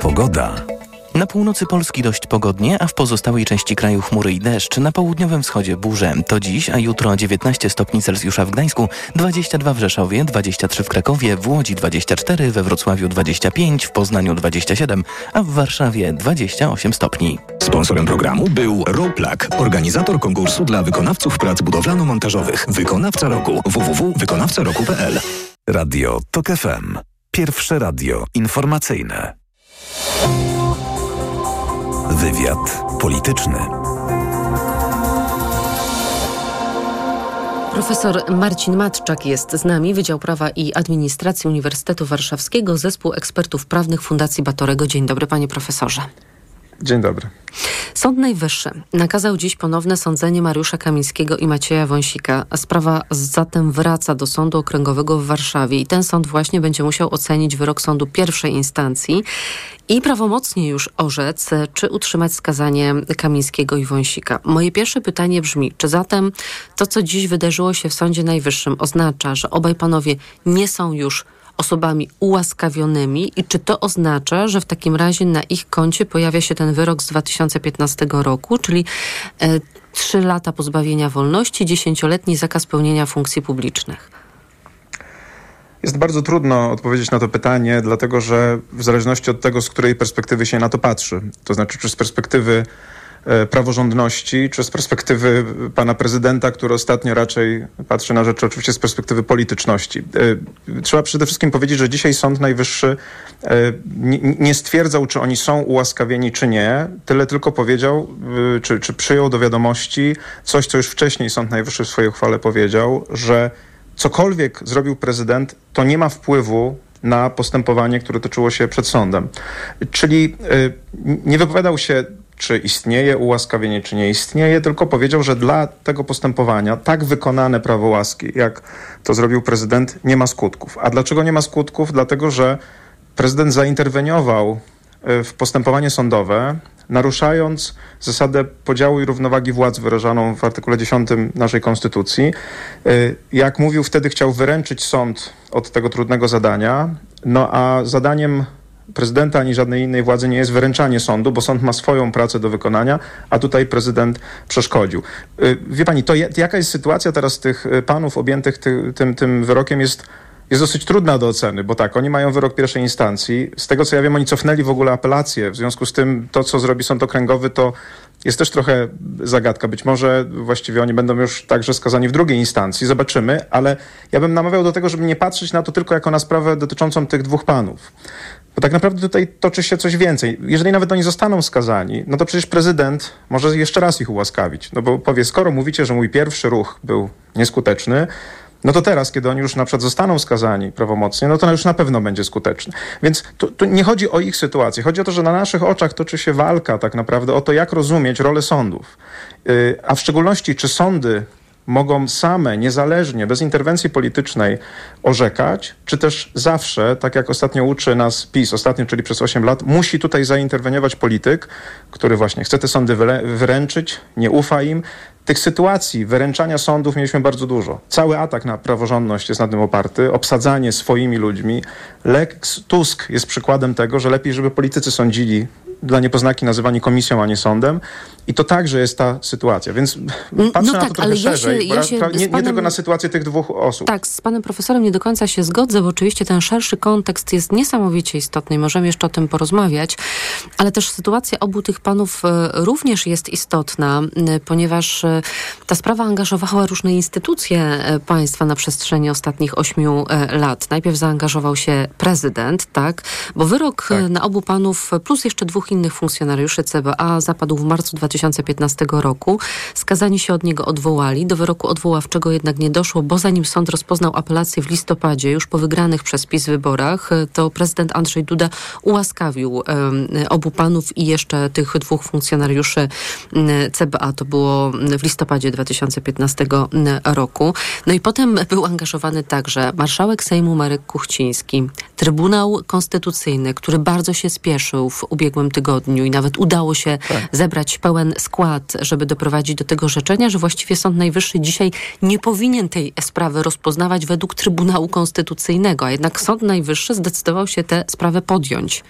S5: Pogoda.
S4: Na północy Polski dość pogodnie, a w pozostałej części kraju chmury i deszcz. Na południowym wschodzie burze. To dziś, a jutro 19 stopni Celsjusza w Gdańsku, 22 w Rzeszowie, 23 w Krakowie, w Łodzi 24, we Wrocławiu 25, w Poznaniu 27, a w Warszawie 28 stopni.
S1: Sponsorem programu był Roplak, organizator konkursu dla wykonawców prac budowlano-montażowych. Wykonawca roku www.wykonawcaroku.pl
S5: Radio TOK FM. Pierwsze radio informacyjne. Wywiad polityczny.
S6: Profesor Marcin Matczak jest z nami, Wydział Prawa i Administracji Uniwersytetu Warszawskiego, Zespół Ekspertów Prawnych Fundacji Batorego. Dzień dobry, panie profesorze.
S21: Dzień dobry.
S6: Sąd Najwyższy nakazał dziś ponowne sądzenie Mariusza Kamińskiego i Macieja Wąsika. Sprawa zatem wraca do Sądu Okręgowego w Warszawie i ten sąd właśnie będzie musiał ocenić wyrok sądu pierwszej instancji i prawomocnie już orzec, czy utrzymać skazanie Kamińskiego i Wąsika. Moje pierwsze pytanie brzmi, czy zatem to, co dziś wydarzyło się w Sądzie Najwyższym oznacza, że obaj panowie nie są już osobami ułaskawionymi i czy to oznacza, że w takim razie na ich koncie pojawia się ten wyrok z 2015 roku, czyli e, trzy lata pozbawienia wolności, dziesięcioletni zakaz pełnienia funkcji publicznych?
S21: Jest bardzo trudno odpowiedzieć na to pytanie, dlatego że w zależności od tego, z której perspektywy się na to patrzy, to znaczy czy z perspektywy praworządności, czy z perspektywy pana prezydenta, który ostatnio raczej patrzy na rzeczy oczywiście z perspektywy polityczności. E, Trzeba przede wszystkim powiedzieć, że dzisiaj Sąd Najwyższy e, nie- stwierdzał, czy oni są ułaskawieni, czy nie, tyle tylko powiedział, czy, czy przyjął do wiadomości coś, co już wcześniej Sąd Najwyższy w swojej uchwale powiedział, że cokolwiek zrobił prezydent, to nie ma wpływu na postępowanie, które toczyło się przed sądem. Czyli nie wypowiadał się czy istnieje ułaskawienie, czy nie istnieje, tylko powiedział, że dla tego postępowania tak wykonane prawo łaski, jak to zrobił prezydent, nie ma skutków. A dlaczego nie ma skutków? Dlatego, że prezydent zainterweniował y, w postępowanie sądowe, naruszając zasadę podziału i równowagi władz wyrażoną w artykule 10 naszej Konstytucji. Y, Jak mówił, wtedy chciał wyręczyć sąd od tego trudnego zadania, no a zadaniem prezydenta ani żadnej innej władzy nie jest wyręczanie sądu, bo sąd ma swoją pracę do wykonania, a tutaj prezydent przeszkodził. Y, Wie pani, to jaka jest sytuacja teraz tych y, panów objętych ty, tym, tym wyrokiem jest jest dosyć trudna do oceny, bo tak, oni mają wyrok pierwszej instancji. Z tego co ja wiem, oni cofnęli w ogóle apelację. W związku z tym to, co zrobi sąd okręgowy, to jest też trochę zagadka. Być może właściwie oni będą już także skazani w drugiej instancji. Zobaczymy, ale ja bym namawiał do tego, żeby nie patrzeć na to tylko jako na sprawę dotyczącą tych dwóch panów. Bo tak naprawdę tutaj toczy się coś więcej. Jeżeli nawet oni zostaną skazani, no to przecież prezydent może jeszcze raz ich ułaskawić. No bo powie, skoro mówicie, że mój pierwszy ruch był nieskuteczny, no to teraz, kiedy oni już na przykład zostaną skazani prawomocnie, no to już na pewno będzie skuteczny. Więc tu, tu nie chodzi o ich sytuację. Chodzi o to, że na naszych oczach toczy się walka tak naprawdę o to, jak rozumieć rolę sądów. Yy, a w szczególności, czy sądy mogą same, niezależnie, bez interwencji politycznej orzekać, czy też zawsze, tak jak ostatnio uczy nas PiS, ostatnio, czyli przez 8 lat, musi tutaj zainterweniować polityk, który właśnie chce te sądy wyręczyć, nie ufa im. Tych sytuacji wyręczania sądów mieliśmy bardzo dużo. Cały atak na praworządność jest na tym oparty, obsadzanie swoimi ludźmi. Lex Tusk jest przykładem tego, że lepiej, żeby politycy sądzili dla niepoznaki nazywani komisją, a nie sądem. I to także jest ta sytuacja. Więc patrzę na
S6: tak,
S21: to trochę
S6: ja
S21: szerzej,
S6: się- ja się
S21: nie, nie
S6: panem-
S21: tylko na sytuację tych dwóch osób.
S6: Tak, z panem profesorem nie do końca się zgodzę, bo oczywiście ten szerszy kontekst jest niesamowicie istotny i możemy jeszcze o tym porozmawiać, ale też sytuacja obu tych panów e, również jest istotna, ponieważ e, ta sprawa angażowała różne instytucje e, państwa na przestrzeni ostatnich ośmiu lat. Najpierw zaangażował się prezydent, tak, bo wyrok e, na obu panów plus jeszcze dwóch innych funkcjonariuszy CBA zapadł w marcu 2015 roku. Skazani się od niego odwołali. Do wyroku odwoławczego jednak nie doszło, bo zanim sąd rozpoznał apelację w listopadzie, już po wygranych przez PiS wyborach, e, to prezydent Andrzej Duda ułaskawił obu panów i jeszcze tych dwóch funkcjonariuszy CBA. To było w listopadzie 2015 roku. No i potem był angażowany także marszałek Sejmu Marek Kuchciński, Trybunał Konstytucyjny, który bardzo się spieszył w ubiegłym tygodniu i nawet udało się zebrać pełen skład, żeby doprowadzić do tego rzeczenia, że właściwie Sąd Najwyższy dzisiaj nie powinien tej sprawy rozpoznawać według Trybunału Konstytucyjnego, a jednak Sąd Najwyższy zdecydował się tę sprawę podjąć.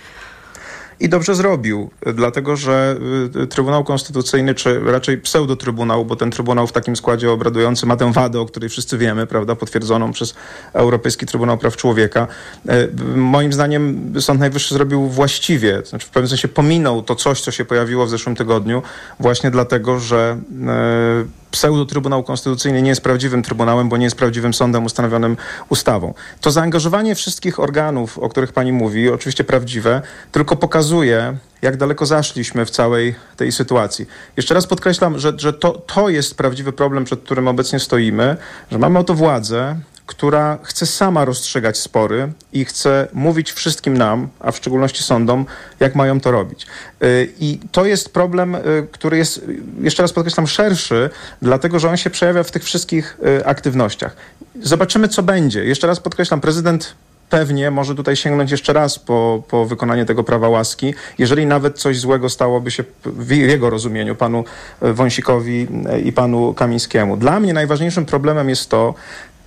S21: I dobrze zrobił, dlatego że y, Trybunał Konstytucyjny, czy raczej pseudotrybunał, bo ten Trybunał w takim składzie obradujący ma tę wadę, o której wszyscy wiemy, prawda, potwierdzoną przez Europejski Trybunał Praw Człowieka. E, Moim zdaniem Sąd Najwyższy zrobił właściwie, znaczy w pewnym sensie pominął to coś, co się pojawiło w zeszłym tygodniu, właśnie dlatego, że e, pseudo-Trybunał Konstytucyjny nie jest prawdziwym trybunałem, bo nie jest prawdziwym sądem ustanowionym ustawą. To zaangażowanie wszystkich organów, o których pani mówi, oczywiście prawdziwe, tylko pokazuje, jak daleko zaszliśmy w całej tej sytuacji. Jeszcze raz podkreślam, że, że to, to jest prawdziwy problem, przed którym obecnie stoimy, że mamy oto władzę, która chce sama rozstrzygać spory i chce mówić wszystkim nam, a w szczególności sądom, jak mają to robić. Y, I to jest problem, y, który jest, y, jeszcze raz podkreślam, szerszy, dlatego że on się przejawia w tych wszystkich aktywnościach. Zobaczymy, co będzie. Jeszcze raz podkreślam, prezydent pewnie może tutaj sięgnąć jeszcze raz po, po wykonanie tego prawa łaski, jeżeli nawet coś złego stałoby się w jego rozumieniu panu Wąsikowi i panu Kamińskiemu. Dla mnie najważniejszym problemem jest to,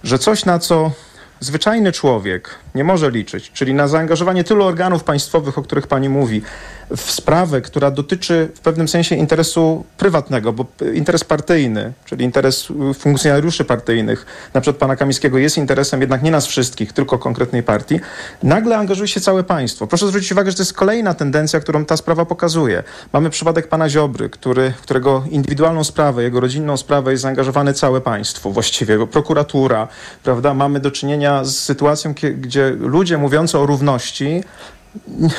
S21: że coś na co zwyczajny człowiek nie może liczyć, czyli na zaangażowanie tylu organów państwowych, o których pani mówi, w sprawę, która dotyczy w pewnym sensie interesu prywatnego, bo interes partyjny, czyli interes funkcjonariuszy partyjnych, na przykład pana Kamińskiego, jest interesem jednak nie nas wszystkich, tylko konkretnej partii, nagle angażuje się całe państwo. Proszę zwrócić uwagę, że to jest kolejna tendencja, którą ta sprawa pokazuje. Mamy przypadek pana Ziobry, który, którego indywidualną sprawę, jego rodzinną sprawę jest zaangażowane całe państwo, właściwie prokuratura, prawda? Mamy do czynienia z sytuacją, kie- gdzie ludzie mówiący o równości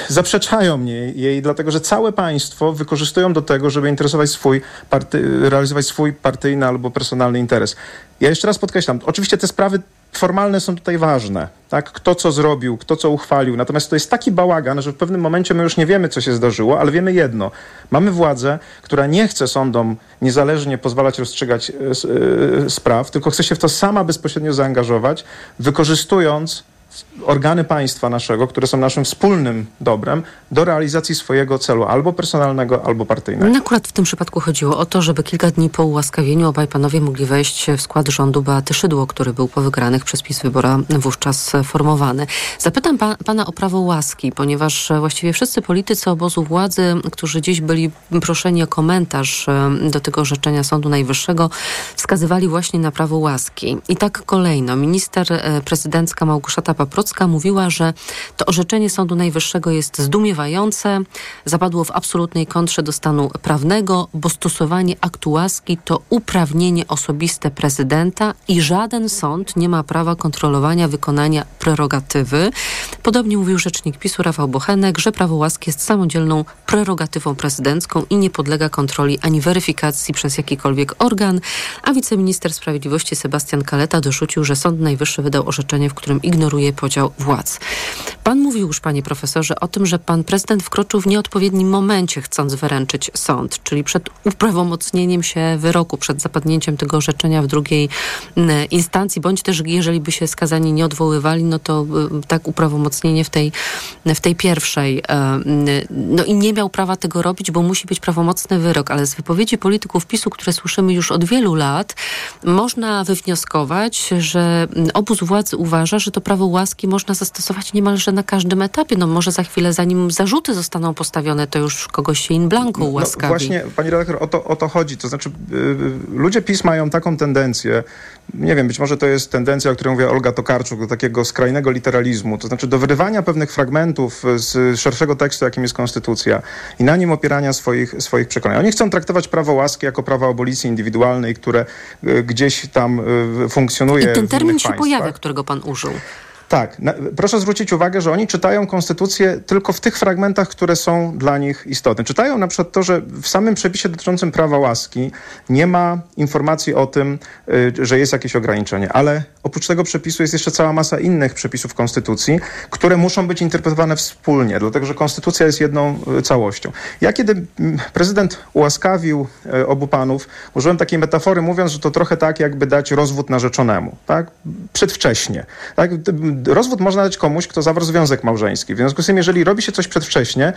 S21: zaprzeczają mnie jej, dlatego że całe państwo wykorzystują do tego, żeby interesować swój, party, realizować swój partyjny albo personalny interes. Ja jeszcze raz podkreślam, oczywiście te sprawy formalne są tutaj ważne, tak? Kto co zrobił, kto co uchwalił. Natomiast to jest taki bałagan, że w pewnym momencie my już nie wiemy, co się zdarzyło, ale wiemy jedno. Mamy władzę, która nie chce sądom niezależnie pozwalać rozstrzygać e, spraw, tylko chce się w to sama bezpośrednio zaangażować, wykorzystując organy państwa naszego, które są naszym wspólnym dobrem, do realizacji swojego celu, albo personalnego, albo partyjnego.
S6: No akurat w tym przypadku chodziło o to, żeby kilka dni po ułaskawieniu obaj panowie mogli wejść w skład rządu Beaty Szydło, który był po wygranych przez PiS wyborach wówczas formowany. Zapytam pa, pana o prawo łaski, ponieważ właściwie wszyscy politycy obozu władzy, którzy dziś byli proszeni o komentarz do tego orzeczenia Sądu Najwyższego, wskazywali właśnie na prawo łaski. I tak kolejno. Minister e, prezydencka Małgorzata Paprocka mówiła, że to orzeczenie Sądu Najwyższego jest zdumiewające, zapadło w absolutnej kontrze do stanu prawnego, bo stosowanie aktu łaski to uprawnienie osobiste prezydenta i żaden sąd nie ma prawa kontrolowania wykonania prerogatywy. Podobnie mówił rzecznik PiSu Rafał Bochenek, że prawo łaski jest samodzielną prerogatywą prezydencką i nie podlega kontroli ani weryfikacji przez jakikolwiek organ, a wiceminister sprawiedliwości Sebastian Kaleta dorzucił, że Sąd Najwyższy wydał orzeczenie, w którym ignoruje podział władz. Pan mówił już, panie profesorze, o tym, że pan prezydent wkroczył w nieodpowiednim momencie, chcąc wyręczyć sąd, czyli przed uprawomocnieniem się wyroku, przed zapadnięciem tego orzeczenia w drugiej instancji, bądź też jeżeli by się skazani nie odwoływali, no to y, tak uprawomocnienie w tej, w tej pierwszej. E, no i nie miał prawa tego robić, bo musi być prawomocny wyrok, ale z wypowiedzi polityków PiSu, które słyszymy już od wielu lat, można wywnioskować, że obóz władzy uważa, że to prawo łaski można zastosować niemalże na każdym etapie. No może za chwilę, zanim zarzuty zostaną postawione, to już kogoś się in blanco ułaskawi.
S21: No, właśnie, pani redaktor, o to, o to chodzi. To znaczy, yy, ludzie PiS mają taką tendencję, nie wiem, być może to jest tendencja, o której mówiła Olga Tokarczuk, do takiego skrajnego literalizmu, to znaczy do wyrywania pewnych fragmentów z szerszego tekstu, jakim jest konstytucja i na nim opierania swoich, swoich przekonań. Oni chcą traktować prawo łaski jako prawo abolicji indywidualnej, które y, gdzieś tam y, funkcjonuje
S6: I ten termin się
S21: państwach.
S6: pojawia, którego pan użył.
S21: Tak. Na, proszę zwrócić uwagę, że oni czytają konstytucję tylko w tych fragmentach, które są dla nich istotne. Czytają na przykład to, że w samym przepisie dotyczącym prawa łaski nie ma informacji o tym, y, że jest jakieś ograniczenie, ale oprócz tego przepisu jest jeszcze cała masa innych przepisów konstytucji, które muszą być interpretowane wspólnie, dlatego że konstytucja jest jedną y, całością. Ja kiedy mm, prezydent ułaskawił y, obu panów, użyłem takiej metafory, mówiąc, że to trochę tak, jakby dać rozwód narzeczonemu, tak? Przedwcześnie. Tak? Rozwód można dać komuś, kto zawarł związek małżeński. W związku z tym, jeżeli robi się coś przedwcześnie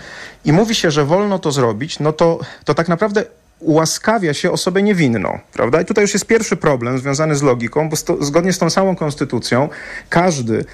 S21: i mówi się, że wolno to zrobić, no to, to tak naprawdę ułaskawia się osobę niewinną, prawda? I tutaj już jest pierwszy problem związany z logiką, bo sto, zgodnie z tą samą konstytucją każdy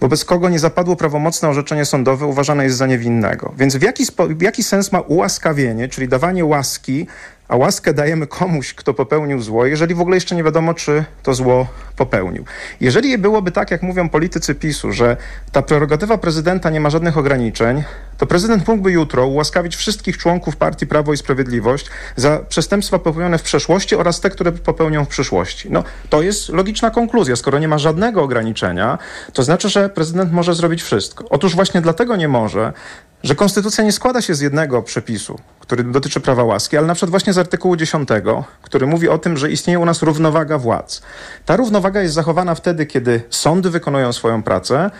S21: wobec kogo nie zapadło prawomocne orzeczenie sądowe, uważane jest za niewinnego. Więc w jaki, jaki sens ma ułaskawienie, czyli dawanie łaski a łaskę dajemy komuś, kto popełnił zło, jeżeli w ogóle jeszcze nie wiadomo, czy to zło popełnił. Jeżeli byłoby tak, jak mówią politycy PiSu, że ta prerogatywa prezydenta nie ma żadnych ograniczeń, to prezydent mógłby jutro ułaskawić wszystkich członków partii Prawo i Sprawiedliwość za przestępstwa popełnione w przeszłości oraz te, które popełnią w przyszłości. No, to jest logiczna konkluzja. Skoro nie ma żadnego ograniczenia, to znaczy, że prezydent może zrobić wszystko. Otóż właśnie dlatego nie może, że konstytucja nie składa się z jednego przepisu, który dotyczy prawa łaski, ale na przykład właśnie z artykułu 10, który mówi o tym, że istnieje u nas równowaga władz. Ta równowaga jest zachowana wtedy, kiedy sądy wykonują swoją pracę,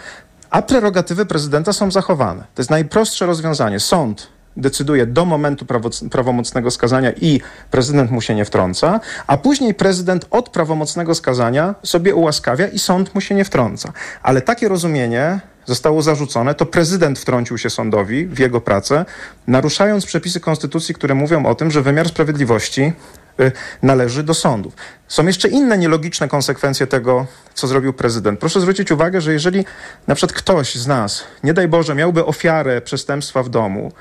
S21: a prerogatywy prezydenta są zachowane. To jest najprostsze rozwiązanie. Sąd decyduje do momentu prawomocnego skazania i prezydent mu się nie wtrąca, a później prezydent od prawomocnego skazania sobie ułaskawia i sąd mu się nie wtrąca. Ale takie rozumienie zostało zarzucone, to prezydent wtrącił się sądowi w jego pracę, naruszając przepisy konstytucji, które mówią o tym, że wymiar sprawiedliwości y, należy do sądów. Są jeszcze inne nielogiczne konsekwencje tego, co zrobił prezydent. Proszę zwrócić uwagę, że jeżeli na przykład ktoś z nas, nie daj Boże, miałby ofiarę przestępstwa w domu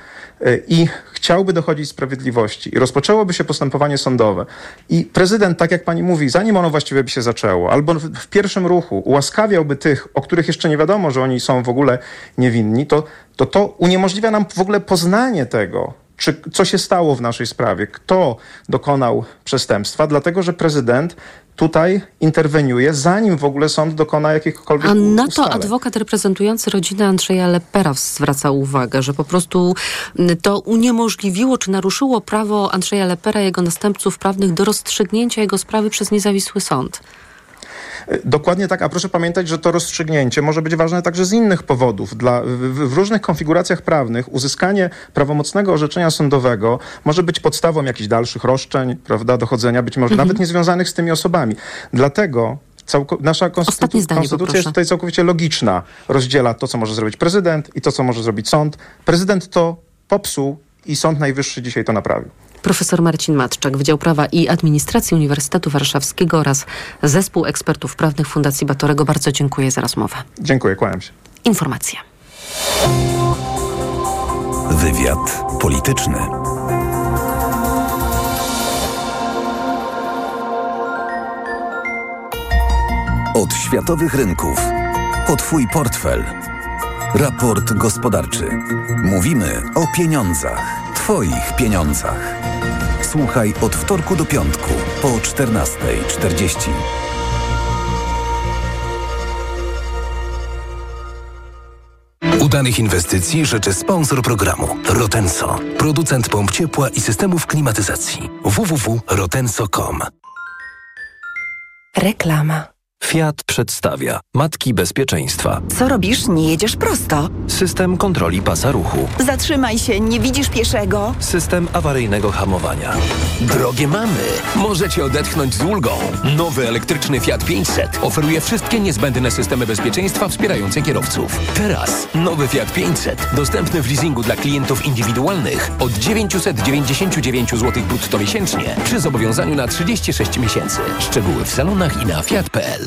S21: i chciałby dochodzić sprawiedliwości. I rozpoczęłoby się postępowanie sądowe. I prezydent, tak jak pani mówi, zanim ono właściwie by się zaczęło, albo w pierwszym ruchu ułaskawiałby tych, o których jeszcze nie wiadomo, że oni są w ogóle niewinni, to to, to uniemożliwia nam w ogóle poznanie tego, czy co się stało w naszej sprawie, kto dokonał przestępstwa, dlatego że prezydent tutaj interweniuje, zanim w ogóle sąd dokona jakichkolwiek
S6: A na to
S21: ustaleń.
S6: adwokat reprezentujący rodzinę Andrzeja Lepera zwraca uwagę, że po prostu mm, to uniemożliwiło czy naruszyło prawo Andrzeja Lepera i jego następców prawnych do rozstrzygnięcia jego sprawy przez niezawisły sąd.
S21: Dokładnie tak, a proszę pamiętać, że to rozstrzygnięcie może być ważne także z innych powodów. Dla, w, w różnych konfiguracjach prawnych uzyskanie prawomocnego orzeczenia sądowego może być podstawą jakichś dalszych roszczeń, prawda, dochodzenia, być może
S6: Mhm.
S21: nawet niezwiązanych z tymi osobami. Dlatego całko, nasza konstytucja
S6: poproszę.
S21: jest tutaj całkowicie logiczna. Rozdziela to, co może zrobić prezydent i to, co może zrobić sąd. Prezydent to popsuł i Sąd Najwyższy dzisiaj to naprawił.
S6: Profesor Marcin Matczak, Wydział Prawa i Administracji Uniwersytetu Warszawskiego oraz Zespół Ekspertów Prawnych Fundacji Batorego. Bardzo dziękuję za rozmowę.
S21: Dziękuję, kłaniam się.
S6: Informacja.
S5: Wywiad polityczny. Od światowych rynków po Twój portfel. Raport gospodarczy. Mówimy o pieniądzach. Twoich pieniądzach. Słuchaj od wtorku do piątku po 14.40.
S22: Udanych inwestycji życzy sponsor programu Rotenso, producent pomp ciepła i systemów klimatyzacji. www.rotenso.com
S23: Reklama.
S22: Fiat przedstawia Matki Bezpieczeństwa.
S23: Co robisz? Nie jedziesz prosto.
S22: System kontroli pasa ruchu.
S23: Zatrzymaj się, nie widzisz pieszego.
S22: System awaryjnego hamowania. Drogie mamy, możecie odetchnąć z ulgą. Nowy elektryczny Fiat 500 oferuje wszystkie niezbędne systemy bezpieczeństwa wspierające kierowców. Teraz nowy Fiat 500 dostępny w leasingu dla klientów indywidualnych od 999 zł brutto miesięcznie przy zobowiązaniu na 36 miesięcy. Szczegóły w salonach i na fiat.pl.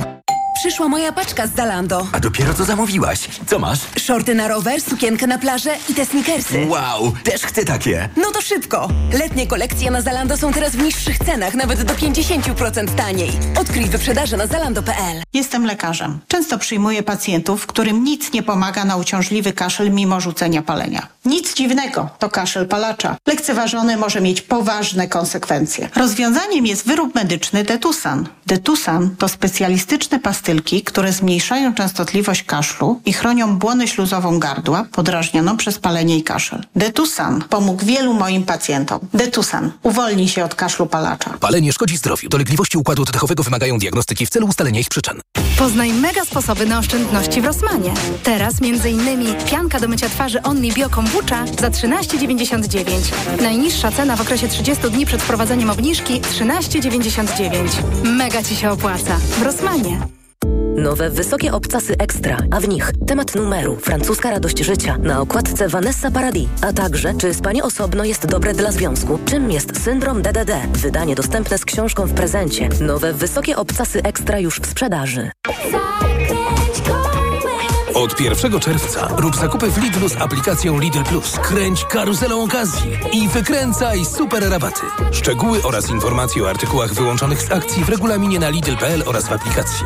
S23: Przyszła moja paczka z Zalando.
S8: A dopiero co zamówiłaś? Co masz?
S23: Shorty na rower, sukienkę na plażę i te sneakersy.
S8: Wow, też chcę takie.
S23: No to szybko! Letnie kolekcje na Zalando są teraz w niższych cenach, nawet do 50% taniej. Odkryj wyprzedaże na zalando.pl.
S24: Jestem lekarzem. Często przyjmuję pacjentów, którym nic nie pomaga na uciążliwy kaszel mimo rzucenia palenia. Nic dziwnego, to kaszel palacza. Lekceważony może mieć poważne konsekwencje. Rozwiązaniem jest wyrób medyczny Detusan. Detusan to specjalistyczne pastylki, które zmniejszają częstotliwość kaszlu i chronią błonę śluzową gardła podrażnioną przez palenie i kaszel. Detusan pomógł wielu moim pacjentom. Detusan uwolni się od kaszlu palacza.
S22: Palenie szkodzi zdrowiu. Dolegliwości układu oddechowego wymagają diagnostyki w celu ustalenia ich przyczyn.
S25: Poznaj mega sposoby na oszczędności w Rosmanie. Teraz m.in. pianka do mycia twarzy Only Bio Kombucha za 13,99. Najniższa cena w okresie 30 dni przed wprowadzeniem obniżki 13,99. Mega Ci się opłaca. W Rosmanie.
S26: Nowe wysokie obcasy ekstra, a w nich temat numeru, francuska radość życia, na okładce Vanessa Paradis, a także czy spanie osobno jest dobre dla związku, czym jest syndrom DDD, wydanie dostępne z książką w prezencie. Nowe wysokie obcasy ekstra już w sprzedaży.
S22: Od 1 czerwca rób zakupy w Lidlu z aplikacją Lidl Plus. Kręć karuzelą okazji i wykręcaj super rabaty. Szczegóły oraz informacje o artykułach wyłączonych z akcji w regulaminie na Lidl.pl oraz w aplikacji.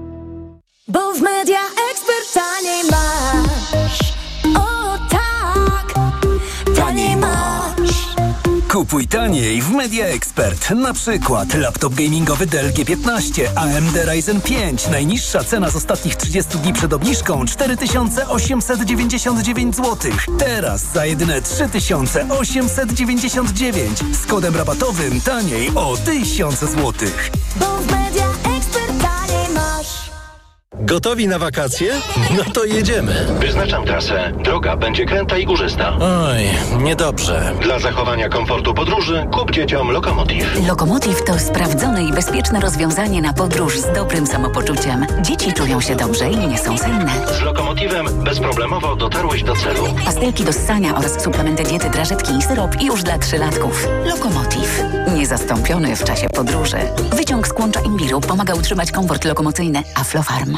S14: Bo w media ekspert taniej masz. O tak, taniej masz.
S27: Kupuj taniej w Media Expert. Na przykład laptop gamingowy Dell G15, AMD Ryzen 5. Najniższa cena z ostatnich 30 dni przed obniżką 4899 zł. Teraz za jedyne 3899. Z kodem rabatowym taniej o 1000 zł.
S14: Bo w
S28: Gotowi na wakacje? No to jedziemy.
S29: Wyznaczam trasę. Droga będzie kręta i górzysta.
S28: Oj, niedobrze.
S29: Dla zachowania komfortu podróży kup dzieciom Lokomotiv.
S30: Lokomotiv to sprawdzone i bezpieczne rozwiązanie na podróż z dobrym samopoczuciem. Dzieci czują się dobrze i nie są senne.
S29: Z Lokomotivem bezproblemowo dotarłeś do celu.
S30: Pastelki do ssania oraz suplementy diety, drażetki i syrop już dla trzylatków. Lokomotiv. Niezastąpiony w czasie podróży. Wyciąg z kłącza imbiru pomaga utrzymać komfort lokomocyjny. Aflofarm.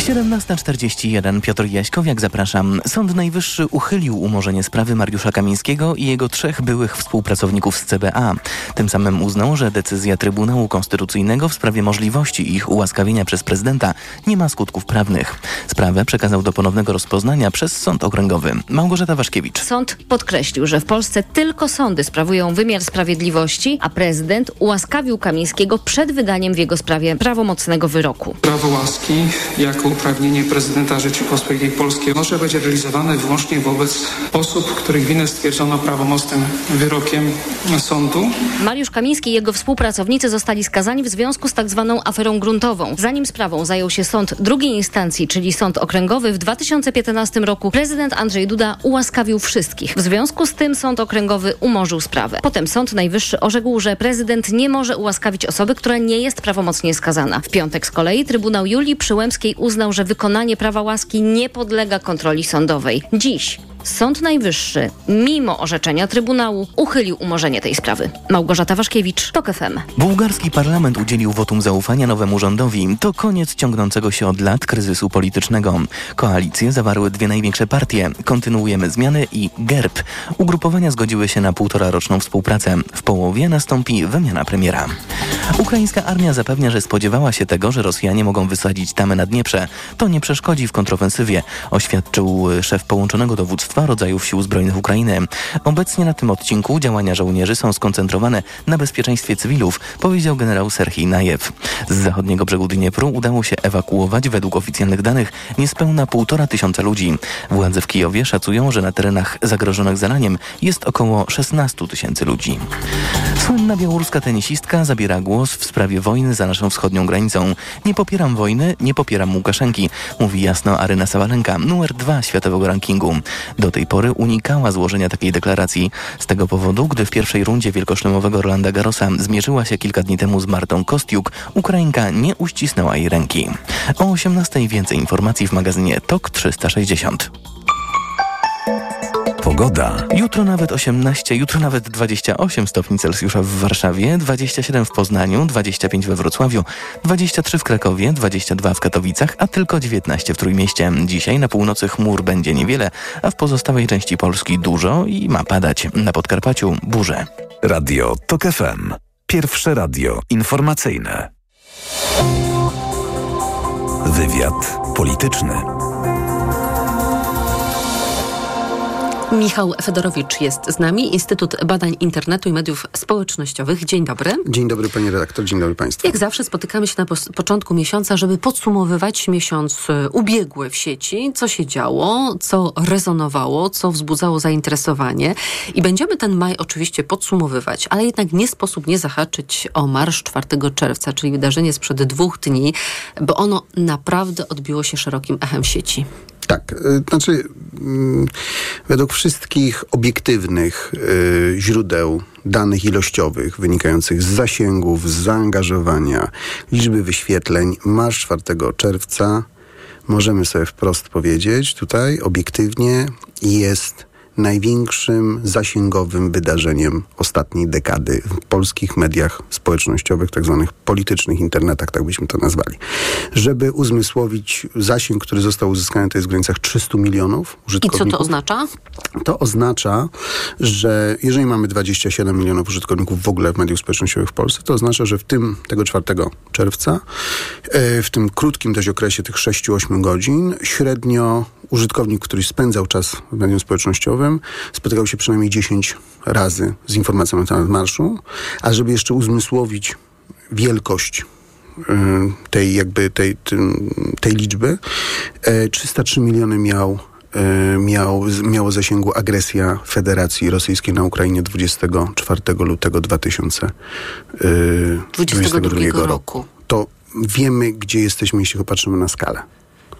S4: 17.41 Piotr Jaśkowiak, zapraszam. Sąd Najwyższy uchylił umorzenie sprawy Mariusza Kamińskiego i jego trzech byłych współpracowników z CBA. Tym samym uznał, że decyzja Trybunału Konstytucyjnego w sprawie możliwości ich ułaskawienia przez prezydenta nie ma skutków prawnych. Sprawę przekazał do ponownego rozpoznania przez Sąd Okręgowy. Małgorzata Waszkiewicz.
S31: Sąd podkreślił, że w Polsce tylko sądy sprawują wymiar sprawiedliwości, a prezydent ułaskawił Kamińskiego przed wydaniem w jego sprawie prawomocnego wyroku.
S32: Prawo łaski jako uprawnienie prezydenta Rzeczypospolitej Polskiej może być realizowane wyłącznie wobec osób, których winę stwierdzono prawomocnym wyrokiem sądu.
S31: Mariusz Kamiński i jego współpracownicy zostali skazani w związku z tak zwaną aferą gruntową. Zanim sprawą zajął się sąd drugiej instancji, czyli sąd okręgowy, w 2015 roku prezydent Andrzej Duda ułaskawił wszystkich. W związku z tym sąd okręgowy umorzył sprawę. Potem sąd najwyższy orzekł, że prezydent nie może ułaskawić osoby, która nie jest prawomocnie skazana. W piątek z kolei Trybunał Julii Przyłębskiej uznał, że wykonanie prawa łaski nie podlega kontroli sądowej. Dziś Sąd Najwyższy, mimo orzeczenia Trybunału, uchylił umorzenie tej sprawy. Małgorzata Waszkiewicz, TOK FM.
S4: Bułgarski parlament udzielił wotum zaufania nowemu rządowi. To koniec ciągnącego się od lat kryzysu politycznego. Koalicje zawarły dwie największe partie. Kontynuujemy zmiany i GERB. Ugrupowania zgodziły się na półtora roczną współpracę. W połowie nastąpi wymiana premiera. Ukraińska armia zapewnia, że spodziewała się tego, że Rosjanie mogą wysadzić tamy na Dnieprze. To nie przeszkodzi w kontrofensywie, oświadczył szef połączonego dowództwa rodzajów sił zbrojnych Ukrainy. Obecnie na tym odcinku działania żołnierzy są skoncentrowane na bezpieczeństwie cywilów, powiedział generał Serhii Najew. Z zachodniego brzegu Dniepru udało się ewakuować według oficjalnych danych niespełna półtora tysiąca ludzi. Władze w Kijowie szacują, że na terenach zagrożonych zalaniem jest około 16 tysięcy ludzi. Słynna białoruska tenisistka zabiera głos w sprawie wojny za naszą wschodnią granicą. Nie popieram wojny, nie popieram Łukaszenki, mówi jasno Aryna Sawalenka, numer dwa światowego rankingu. Do tej pory unikała złożenia takiej deklaracji. Z tego powodu, gdy w pierwszej rundzie wielkoszlemowego Rolanda Garrosa zmierzyła się kilka dni temu z Martą Kostiuk, Ukrainka nie uścisnęła jej ręki. O 18 więcej informacji w magazynie TOK 360.
S5: Pogoda.
S4: Jutro nawet 18, jutro nawet 28 stopni Celsjusza w Warszawie, 27 w Poznaniu, 25 we Wrocławiu, 23 w Krakowie, 22 w Katowicach, a tylko 19 w Trójmieście. Dzisiaj na północy chmur będzie niewiele, a w pozostałej części Polski dużo i ma padać. Na Podkarpaciu burze.
S5: Radio TOK FM. Pierwsze radio informacyjne. Wywiad polityczny.
S6: Michał Fedorowicz jest z nami, Instytut Badań Internetu i Mediów Społecznościowych. Dzień dobry.
S33: Dzień dobry pani redaktor, dzień dobry państwu.
S6: Jak zawsze spotykamy się na początku miesiąca, żeby podsumowywać miesiąc e, ubiegły w sieci, co się działo, co rezonowało, co wzbudzało zainteresowanie. I będziemy ten maj oczywiście podsumowywać, ale jednak nie sposób nie zahaczyć o Marsz 4 czerwca, czyli wydarzenie sprzed dwóch dni, bo ono naprawdę odbiło się szerokim echem sieci.
S33: Tak, y, znaczy mm, według wszystkich obiektywnych y, źródeł danych ilościowych wynikających z zasięgów, z zaangażowania, liczby wyświetleń, Marsz 4 czerwca możemy sobie wprost powiedzieć tutaj obiektywnie jest największym zasięgowym wydarzeniem ostatniej dekady w polskich mediach społecznościowych, tak zwanych politycznych internetach, tak byśmy to nazwali. Żeby uzmysłowić zasięg, który został uzyskany, to jest w granicach 300 milionów
S6: I co
S33: użytkowników.
S6: to oznacza?
S33: To oznacza, że jeżeli mamy 27 milionów użytkowników w ogóle w mediach społecznościowych w Polsce, to oznacza, że w tym tego 4 czerwca, e, w tym krótkim dość okresie tych 6-8 godzin, średnio użytkownik, który spędzał czas w medium społecznościowym, spotykał się przynajmniej 10 razy z informacją na temat marszu, a żeby jeszcze uzmysłowić wielkość y, tej jakby tej, tej liczby. E, 303 miliony miał, e, miał, miało zasięgu agresja Federacji Rosyjskiej na Ukrainie 24 lutego 2022 roku. To wiemy, gdzie jesteśmy, jeśli popatrzymy na skalę.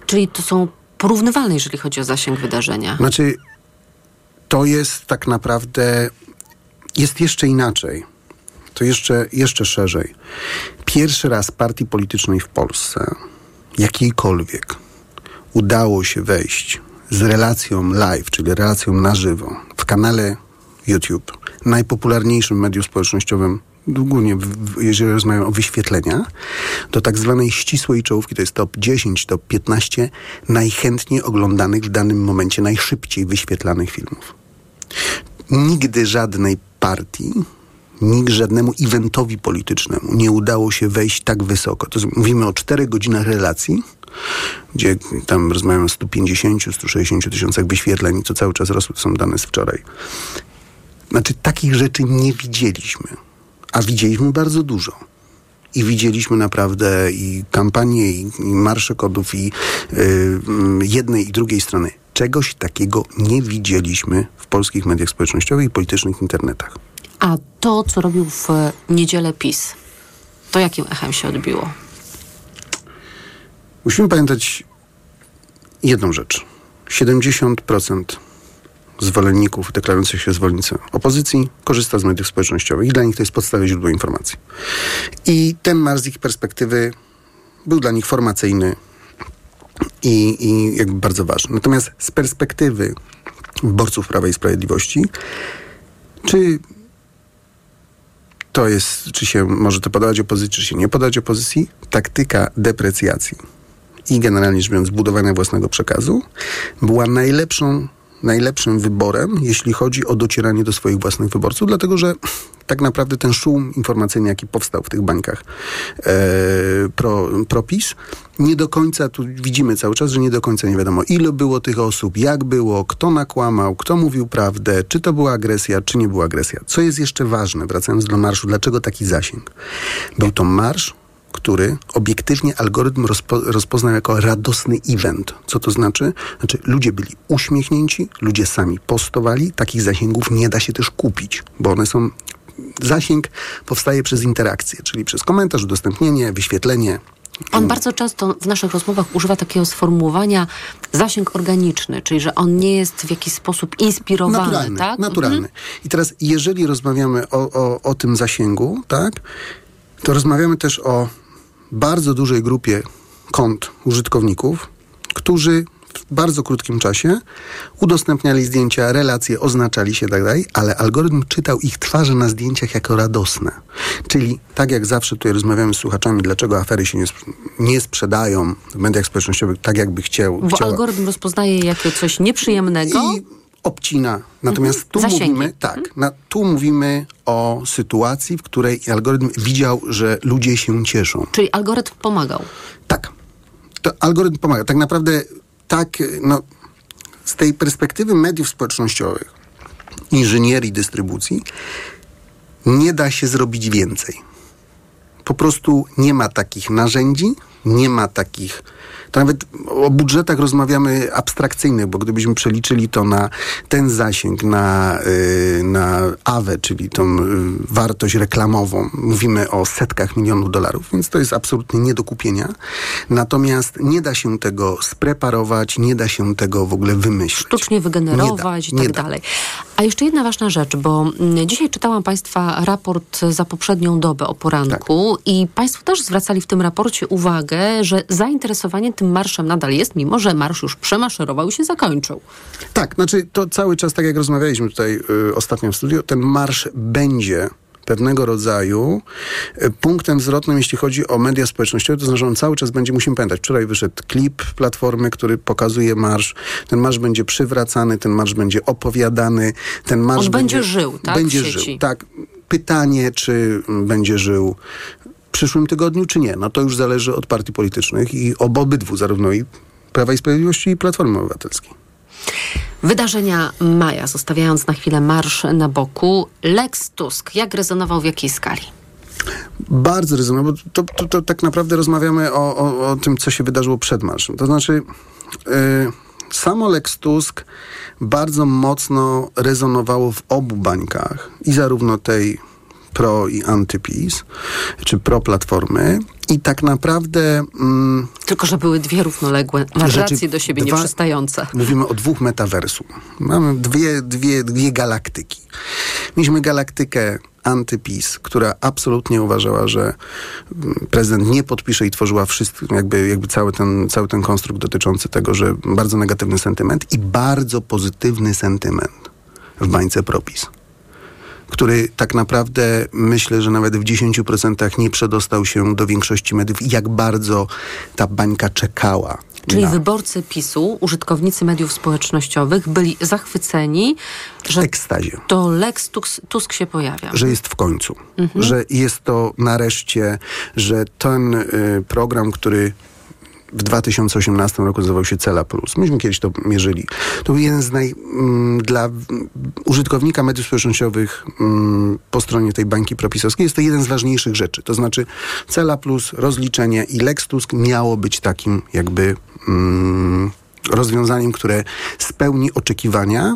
S6: Czyli to są porównywalne, jeżeli chodzi o zasięg wydarzenia.
S33: Znaczy, to jest tak naprawdę, jest jeszcze inaczej. To jeszcze, jeszcze szerzej. Pierwszy raz partii politycznej w Polsce, jakiejkolwiek, udało się wejść z relacją live, czyli relacją na żywo, w kanale YouTube, najpopularniejszym medium społecznościowym, w, jeżeli rozmawiamy o wyświetlenia, do tak zwanej ścisłej czołówki, to jest top 10, top 15 najchętniej oglądanych w danym momencie, najszybciej wyświetlanych filmów. Nigdy żadnej partii, nikt żadnemu eventowi politycznemu nie udało się wejść tak wysoko. To jest, mówimy o 4 godzinach relacji, gdzie tam rozmawiamy o 150, 160 tysiącach wyświetleń, co cały czas rosły, to są dane z wczoraj. Znaczy, takich rzeczy nie widzieliśmy, a widzieliśmy bardzo dużo. I widzieliśmy naprawdę i kampanię, i, i marsze kodów, i y, jednej i drugiej strony. Czegoś takiego nie widzieliśmy w polskich mediach społecznościowych i politycznych internetach.
S6: A to, co robił w e, niedzielę PiS, to jakim echem się odbiło?
S33: Musimy pamiętać jedną rzecz. 70% zwolenników deklarujących się zwolennicy opozycji korzysta z mediów społecznościowych dla nich to jest podstawowe źródło informacji. I ten marsz z ich perspektywy był dla nich formacyjny i, i jakby bardzo ważny. Natomiast z perspektywy wyborców Prawa i Sprawiedliwości, czy to jest, czy się może to podać opozycji, czy się nie podać opozycji, taktyka deprecjacji i generalnie rzecz biorąc budowania własnego przekazu była najlepszą, najlepszym wyborem, jeśli chodzi o docieranie do swoich własnych wyborców, dlatego że tak naprawdę ten szum informacyjny, jaki powstał w tych bańkach e, pro, propis, nie do końca, tu widzimy cały czas, że nie do końca nie wiadomo, ile było tych osób, jak było, kto nakłamał, kto mówił prawdę, czy to była agresja, czy nie była agresja. Co jest jeszcze ważne, wracając do marszu, dlaczego taki zasięg? Był to marsz, który obiektywnie algorytm rozpo, rozpoznał jako radosny event. Co to znaczy? Znaczy, ludzie byli uśmiechnięci, ludzie sami postowali. Takich zasięgów nie da się też kupić, bo one są. Zasięg powstaje przez interakcję, czyli przez komentarz, udostępnienie, wyświetlenie.
S6: On bardzo często w naszych rozmowach używa takiego sformułowania zasięg organiczny, czyli że on nie jest w jakiś sposób inspirowany,
S33: naturalny,
S6: tak?
S33: Naturalny.
S6: Mhm.
S33: I teraz, jeżeli rozmawiamy o, o, o tym zasięgu, tak, to rozmawiamy też o bardzo dużej grupie kont użytkowników, którzy w bardzo krótkim czasie udostępniali zdjęcia, relacje, oznaczali się tak dalej, ale algorytm czytał ich twarze na zdjęciach jako radosne. Czyli tak jak zawsze tutaj rozmawiamy z słuchaczami, dlaczego afery się nie, sp- nie sprzedają w mediach społecznościowych tak, jakby chciał,
S6: Bo
S33: chciała.
S6: algorytm rozpoznaje jako coś nieprzyjemnego.
S33: I obcina. Natomiast tu
S6: Zasięgi.
S33: mówimy, tak, na, tu mówimy o sytuacji, w której algorytm widział, że ludzie się cieszą.
S6: Czyli algorytm pomagał.
S33: To algorytm pomaga. Tak naprawdę tak, no, z tej perspektywy mediów społecznościowych, inżynierii dystrybucji, nie da się zrobić więcej. Po prostu nie ma takich narzędzi, nie ma takich. To nawet o budżetach rozmawiamy abstrakcyjnych, bo gdybyśmy przeliczyli to na ten zasięg, na, y, na AWE, czyli tą y, wartość reklamową, mówimy o setkach milionów dolarów, więc to jest absolutnie nie do kupienia. Natomiast nie da się tego spreparować, nie da się tego w ogóle wymyślić.
S6: sztucznie wygenerować i
S33: Nie da,
S6: tak
S33: da.
S6: dalej. A jeszcze jedna ważna rzecz, bo mm, dzisiaj czytałam Państwa raport za poprzednią dobę o poranku
S33: Tak.
S6: i Państwo też zwracali w tym raporcie uwagę uwagę, że zainteresowanie tym marszem nadal jest, mimo że marsz już przemaszerował i się zakończył.
S33: Tak, znaczy to cały czas, tak jak rozmawialiśmy tutaj y, ostatnio w studiu, ten marsz będzie pewnego rodzaju y, punktem zwrotnym, jeśli chodzi o media społecznościowe, to znaczy on cały czas będzie, musimy pamiętać, wczoraj wyszedł klip Platformy, który pokazuje marsz, ten marsz będzie przywracany, ten marsz będzie opowiadany, ten marsz
S6: On będzie żył, tak,
S33: Będzie żył, tak. Pytanie, czy mm, będzie żył przyszłym tygodniu, czy nie, no to już zależy od partii politycznych i ob obydwu, zarówno i Prawa i Sprawiedliwości i Platformy Obywatelskiej.
S6: Wydarzenia maja, zostawiając na chwilę marsz na boku, Lex Tusk, jak rezonował, w jakiej skali?
S33: Bardzo rezonuję, bo to, to, to tak naprawdę rozmawiamy o, o, o tym, co się wydarzyło przed marszem. To znaczy, yy, samo Lex Tusk bardzo mocno rezonowało w obu bańkach i zarówno tej pro i antypis, czy pro platformy i tak naprawdę... Mm,
S6: Tylko, że były dwie równoległe narracje do siebie
S33: dwa-
S6: nieprzystające.
S33: Mówimy o dwóch metaversum. Mamy dwie, dwie, dwie galaktyki. Mieliśmy galaktykę antypis, która absolutnie uważała, że mm, prezydent nie podpisze i tworzyła wszystko, jakby, jakby cały, ten, cały ten konstrukt dotyczący tego, że bardzo negatywny sentyment i bardzo pozytywny sentyment w bańce propis który tak naprawdę myślę, że nawet w 10% nie przedostał się do większości mediów i jak bardzo ta bańka czekała
S6: Czyli
S33: na
S6: wyborcy PiSu, użytkownicy mediów społecznościowych byli zachwyceni, że
S33: ekstazie.
S6: to Lex Tusk, Tusk się pojawia.
S33: że jest w końcu,
S6: Mhm.
S33: że jest to nareszcie, że ten y, program, który w 2018 roku nazywał się Cela Plus. Myśmy kiedyś to mierzyli. To był jeden z naj... Mm, dla użytkownika mediów społecznościowych mm, po stronie tej bańki propisowskiej jest to jeden z ważniejszych rzeczy. To znaczy Cela Plus, rozliczenie i Lex Tusk miało być takim jakby mm, rozwiązaniem, które spełni oczekiwania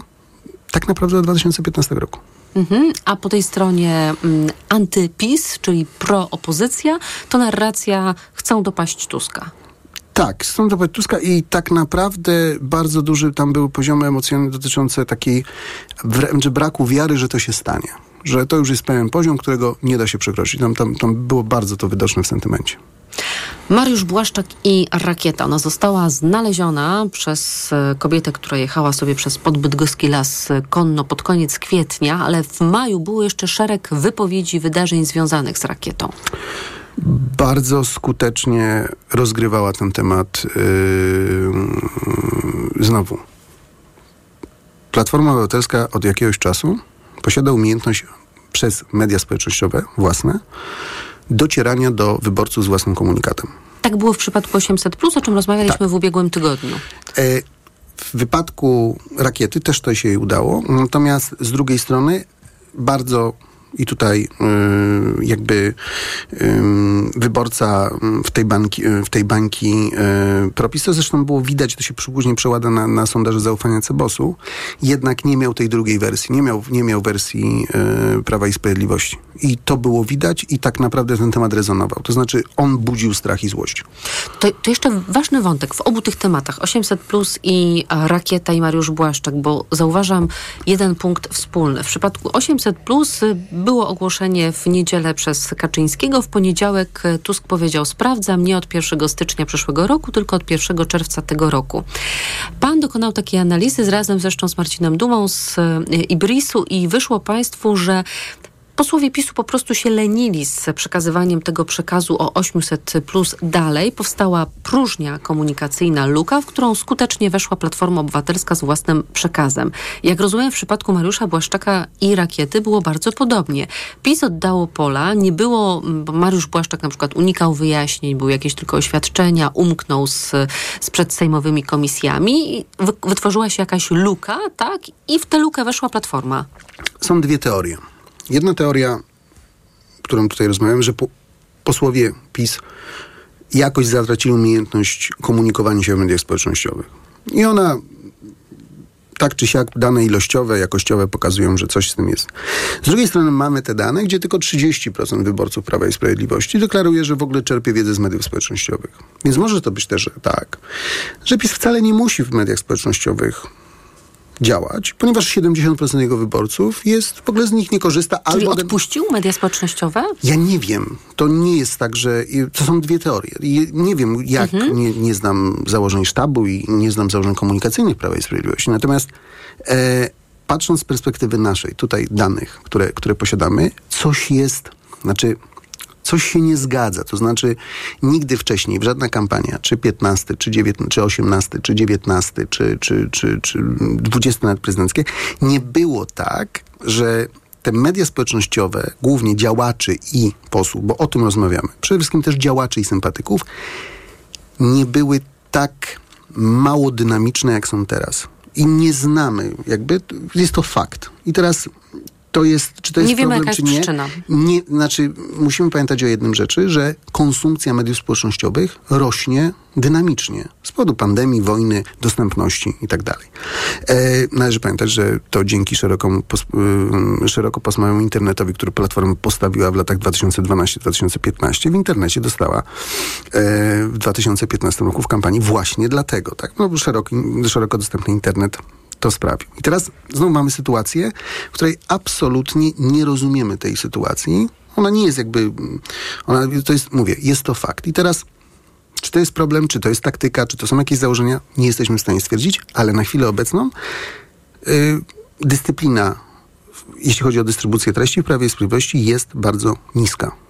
S33: tak naprawdę od 2015 roku.
S6: Mhm. A po tej stronie mm, antypis, czyli pro-opozycja, to narracja chcą dopaść Tuska.
S33: Tak, stąd to Tuska i tak naprawdę bardzo duży tam były poziomy emocjonalne dotyczące takiej wręcz braku wiary, że to się stanie. Że to już jest pewien poziom, którego nie da się przekroczyć. Tam, tam, tam było bardzo to widoczne w sentymencie.
S6: Mariusz Błaszczak i rakieta. Ona została znaleziona przez e, kobietę, która jechała sobie przez podbydgoski las e, konno pod koniec kwietnia, ale w maju było jeszcze szereg wypowiedzi, wydarzeń związanych z rakietą.
S33: Bardzo skutecznie rozgrywała ten temat yy, znowu. Platforma Obywatelska od jakiegoś czasu posiada umiejętność przez media społecznościowe własne docierania do wyborców z własnym komunikatem.
S6: Tak było w przypadku 800, o czym rozmawialiśmy w ubiegłym tygodniu.
S33: E, W wypadku rakiety też to się jej udało, natomiast z drugiej strony bardzo i tutaj y, jakby y, wyborca w tej, banki, y, w tej bańki y, propis, to zresztą było widać, to się później przełada na, na sondaże zaufania Cebosu, jednak nie miał tej drugiej wersji, nie miał, nie miał wersji Prawa i Sprawiedliwości. I to było widać i tak naprawdę ten temat rezonował. To znaczy on budził strach i złość.
S6: To, to jeszcze ważny wątek w obu tych tematach. 800 plus i a, Rakieta i Mariusz Błaszczak, bo zauważam jeden punkt wspólny. W przypadku 800 plus było ogłoszenie w niedzielę przez Kaczyńskiego. W poniedziałek y, Tusk powiedział, sprawdzam nie od 1 stycznia przyszłego roku, tylko od 1 czerwca tego roku. Pan dokonał takiej analizy z razem zresztą z Marcinem Dumą z y, Ibrisu i wyszło państwu, że Posłowie PiSu po prostu się lenili z przekazywaniem tego przekazu o 800 plus dalej. Powstała próżnia komunikacyjna luka, w którą skutecznie weszła Platforma Obywatelska z własnym przekazem. Jak rozumiem, w przypadku Mariusza Błaszczaka i Rakiety było bardzo podobnie. PiS oddało pola, nie było, bo Mariusz Błaszczak na przykład unikał wyjaśnień, były jakieś tylko oświadczenia, umknął z, z przedsejmowymi komisjami wytworzyła się jakaś luka, tak? I w tę lukę weszła Platforma.
S33: Są dwie teorie. Jedna teoria, którą tutaj rozmawiamy, że po, posłowie PiS jakoś zatracili umiejętność komunikowania się w mediach społecznościowych. I ona tak czy siak dane ilościowe, jakościowe pokazują, że coś z tym jest. Z drugiej strony mamy te dane, gdzie tylko 30% wyborców Prawa i Sprawiedliwości deklaruje, że w ogóle czerpie wiedzę z mediów społecznościowych. Więc może to być też tak, że PiS wcale nie musi w mediach społecznościowych działać, ponieważ 70% jego wyborców jest, w ogóle z nich nie korzysta.
S6: Czyli
S33: albo
S6: odpuścił media społecznościowe?
S33: Ja nie wiem. To nie jest tak, że... To są dwie teorie. Nie wiem, jak...
S6: Mhm.
S33: Nie, nie znam założeń sztabu i nie znam założeń komunikacyjnych Prawa i Sprawiedliwości. Natomiast e, patrząc z perspektywy naszej, tutaj danych, które, które posiadamy, coś jest... Znaczy, coś się nie zgadza. To znaczy, nigdy wcześniej w żadna kampania, czy 15, czy, 19, czy 18, czy 19, czy, czy, czy, czy 20 nawet prezydenckie, nie było tak, że te media społecznościowe, głównie działaczy i posłów, bo o tym rozmawiamy, przede wszystkim też działaczy i sympatyków, nie były tak mało dynamiczne, jak są teraz. I nie znamy, jakby, jest to fakt. I teraz to jest, czy to jest
S6: Nie wiemy,
S33: problem,
S6: jaka
S33: czy nie?
S6: przyczyna.
S33: nie? Znaczy, musimy pamiętać o jednym rzeczy, że konsumpcja mediów społecznościowych rośnie dynamicznie. Z powodu pandemii, wojny, dostępności i tak dalej. E, należy pamiętać, że to dzięki szerokom, pos, y, szerokopasmowemu internetowi, który Platforma postawiła w latach 2012-2015, w internecie dostała e, w 2015 roku w kampanii właśnie dlatego. Tak? No, szeroki, szeroko dostępny internet to sprawił. I teraz znowu mamy sytuację, w której absolutnie nie rozumiemy tej sytuacji. Ona nie jest jakby, ona, to jest, mówię, jest to fakt. I teraz, czy to jest problem, czy to jest taktyka, czy to są jakieś założenia, nie jesteśmy w stanie stwierdzić, ale na chwilę obecną y, dyscyplina, jeśli chodzi o dystrybucję treści w Prawie i Sprawiedliwości, jest bardzo niska.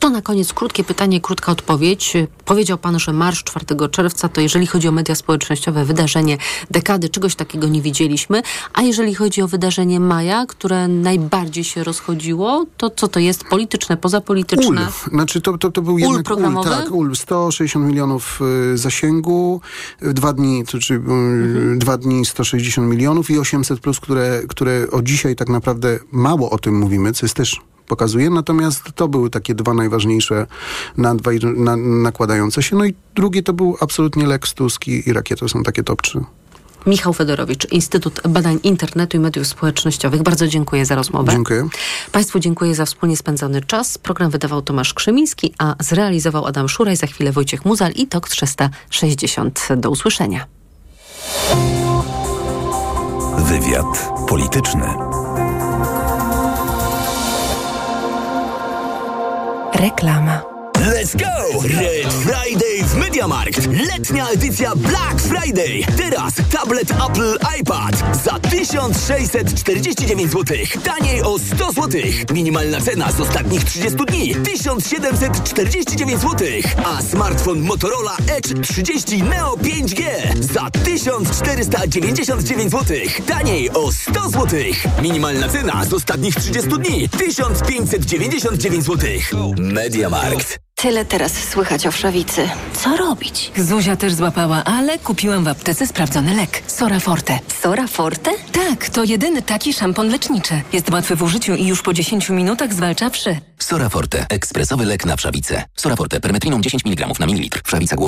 S6: To na koniec krótkie pytanie, krótka odpowiedź. Powiedział pan, że marsz 4 czerwca to jeżeli chodzi o media społecznościowe, wydarzenie dekady, czegoś takiego nie widzieliśmy. A jeżeli chodzi o wydarzenie maja, które najbardziej się rozchodziło, to co to jest? Polityczne, pozapolityczne?
S33: UL. Znaczy to, to, to był jednak
S6: programowy?
S33: UL, tak, UL. 160 milionów y, zasięgu, w dwa dni, to y,
S6: Mhm.
S33: dwa dni 160 milionów i 800 plus, które, które o dzisiaj tak naprawdę mało o tym mówimy, co jest też pokazuje, natomiast to były takie dwa najważniejsze na, nakładające się. No i drugie to był absolutnie Lex Tusk i, i Rakiet, to są takie top 3.
S6: Michał Fedorowicz, Instytut Badań Internetu i Mediów Społecznościowych. Bardzo dziękuję za rozmowę.
S33: Dziękuję.
S6: Państwu dziękuję za wspólnie spędzony czas. Program wydawał Tomasz Krzymiński, a zrealizował Adam Szuraj. Za chwilę Wojciech Muzal i TOK 360. Do usłyszenia.
S5: Wywiad polityczny.
S23: Reklama.
S8: Let's go! Red Friday w MediaMarkt. Letnia edycja Black Friday. Teraz tablet Apple iPad za 1649 zł. Taniej o 100 zł. Minimalna cena z ostatnich 30 dni 1749 zł. A smartfon Motorola Edge 30 Neo 5G za 1499 zł. Taniej o 100 zł. Minimalna cena z ostatnich 30 dni 1599 zł. MediaMarkt.
S34: Tyle teraz słychać o wszawicy. Co robić?
S23: Zuzia też złapała, ale kupiłam w aptece sprawdzony lek. Sora Forte.
S34: Sora Forte?
S23: Tak, to jedyny taki szampon leczniczy. Jest łatwy w użyciu i już po 10 minutach zwalcza wszy.
S35: Soraforte. Ekspresowy lek na wszawicę. Soraforte. Permetriną 10 mg na mililitr. Wszawica głowy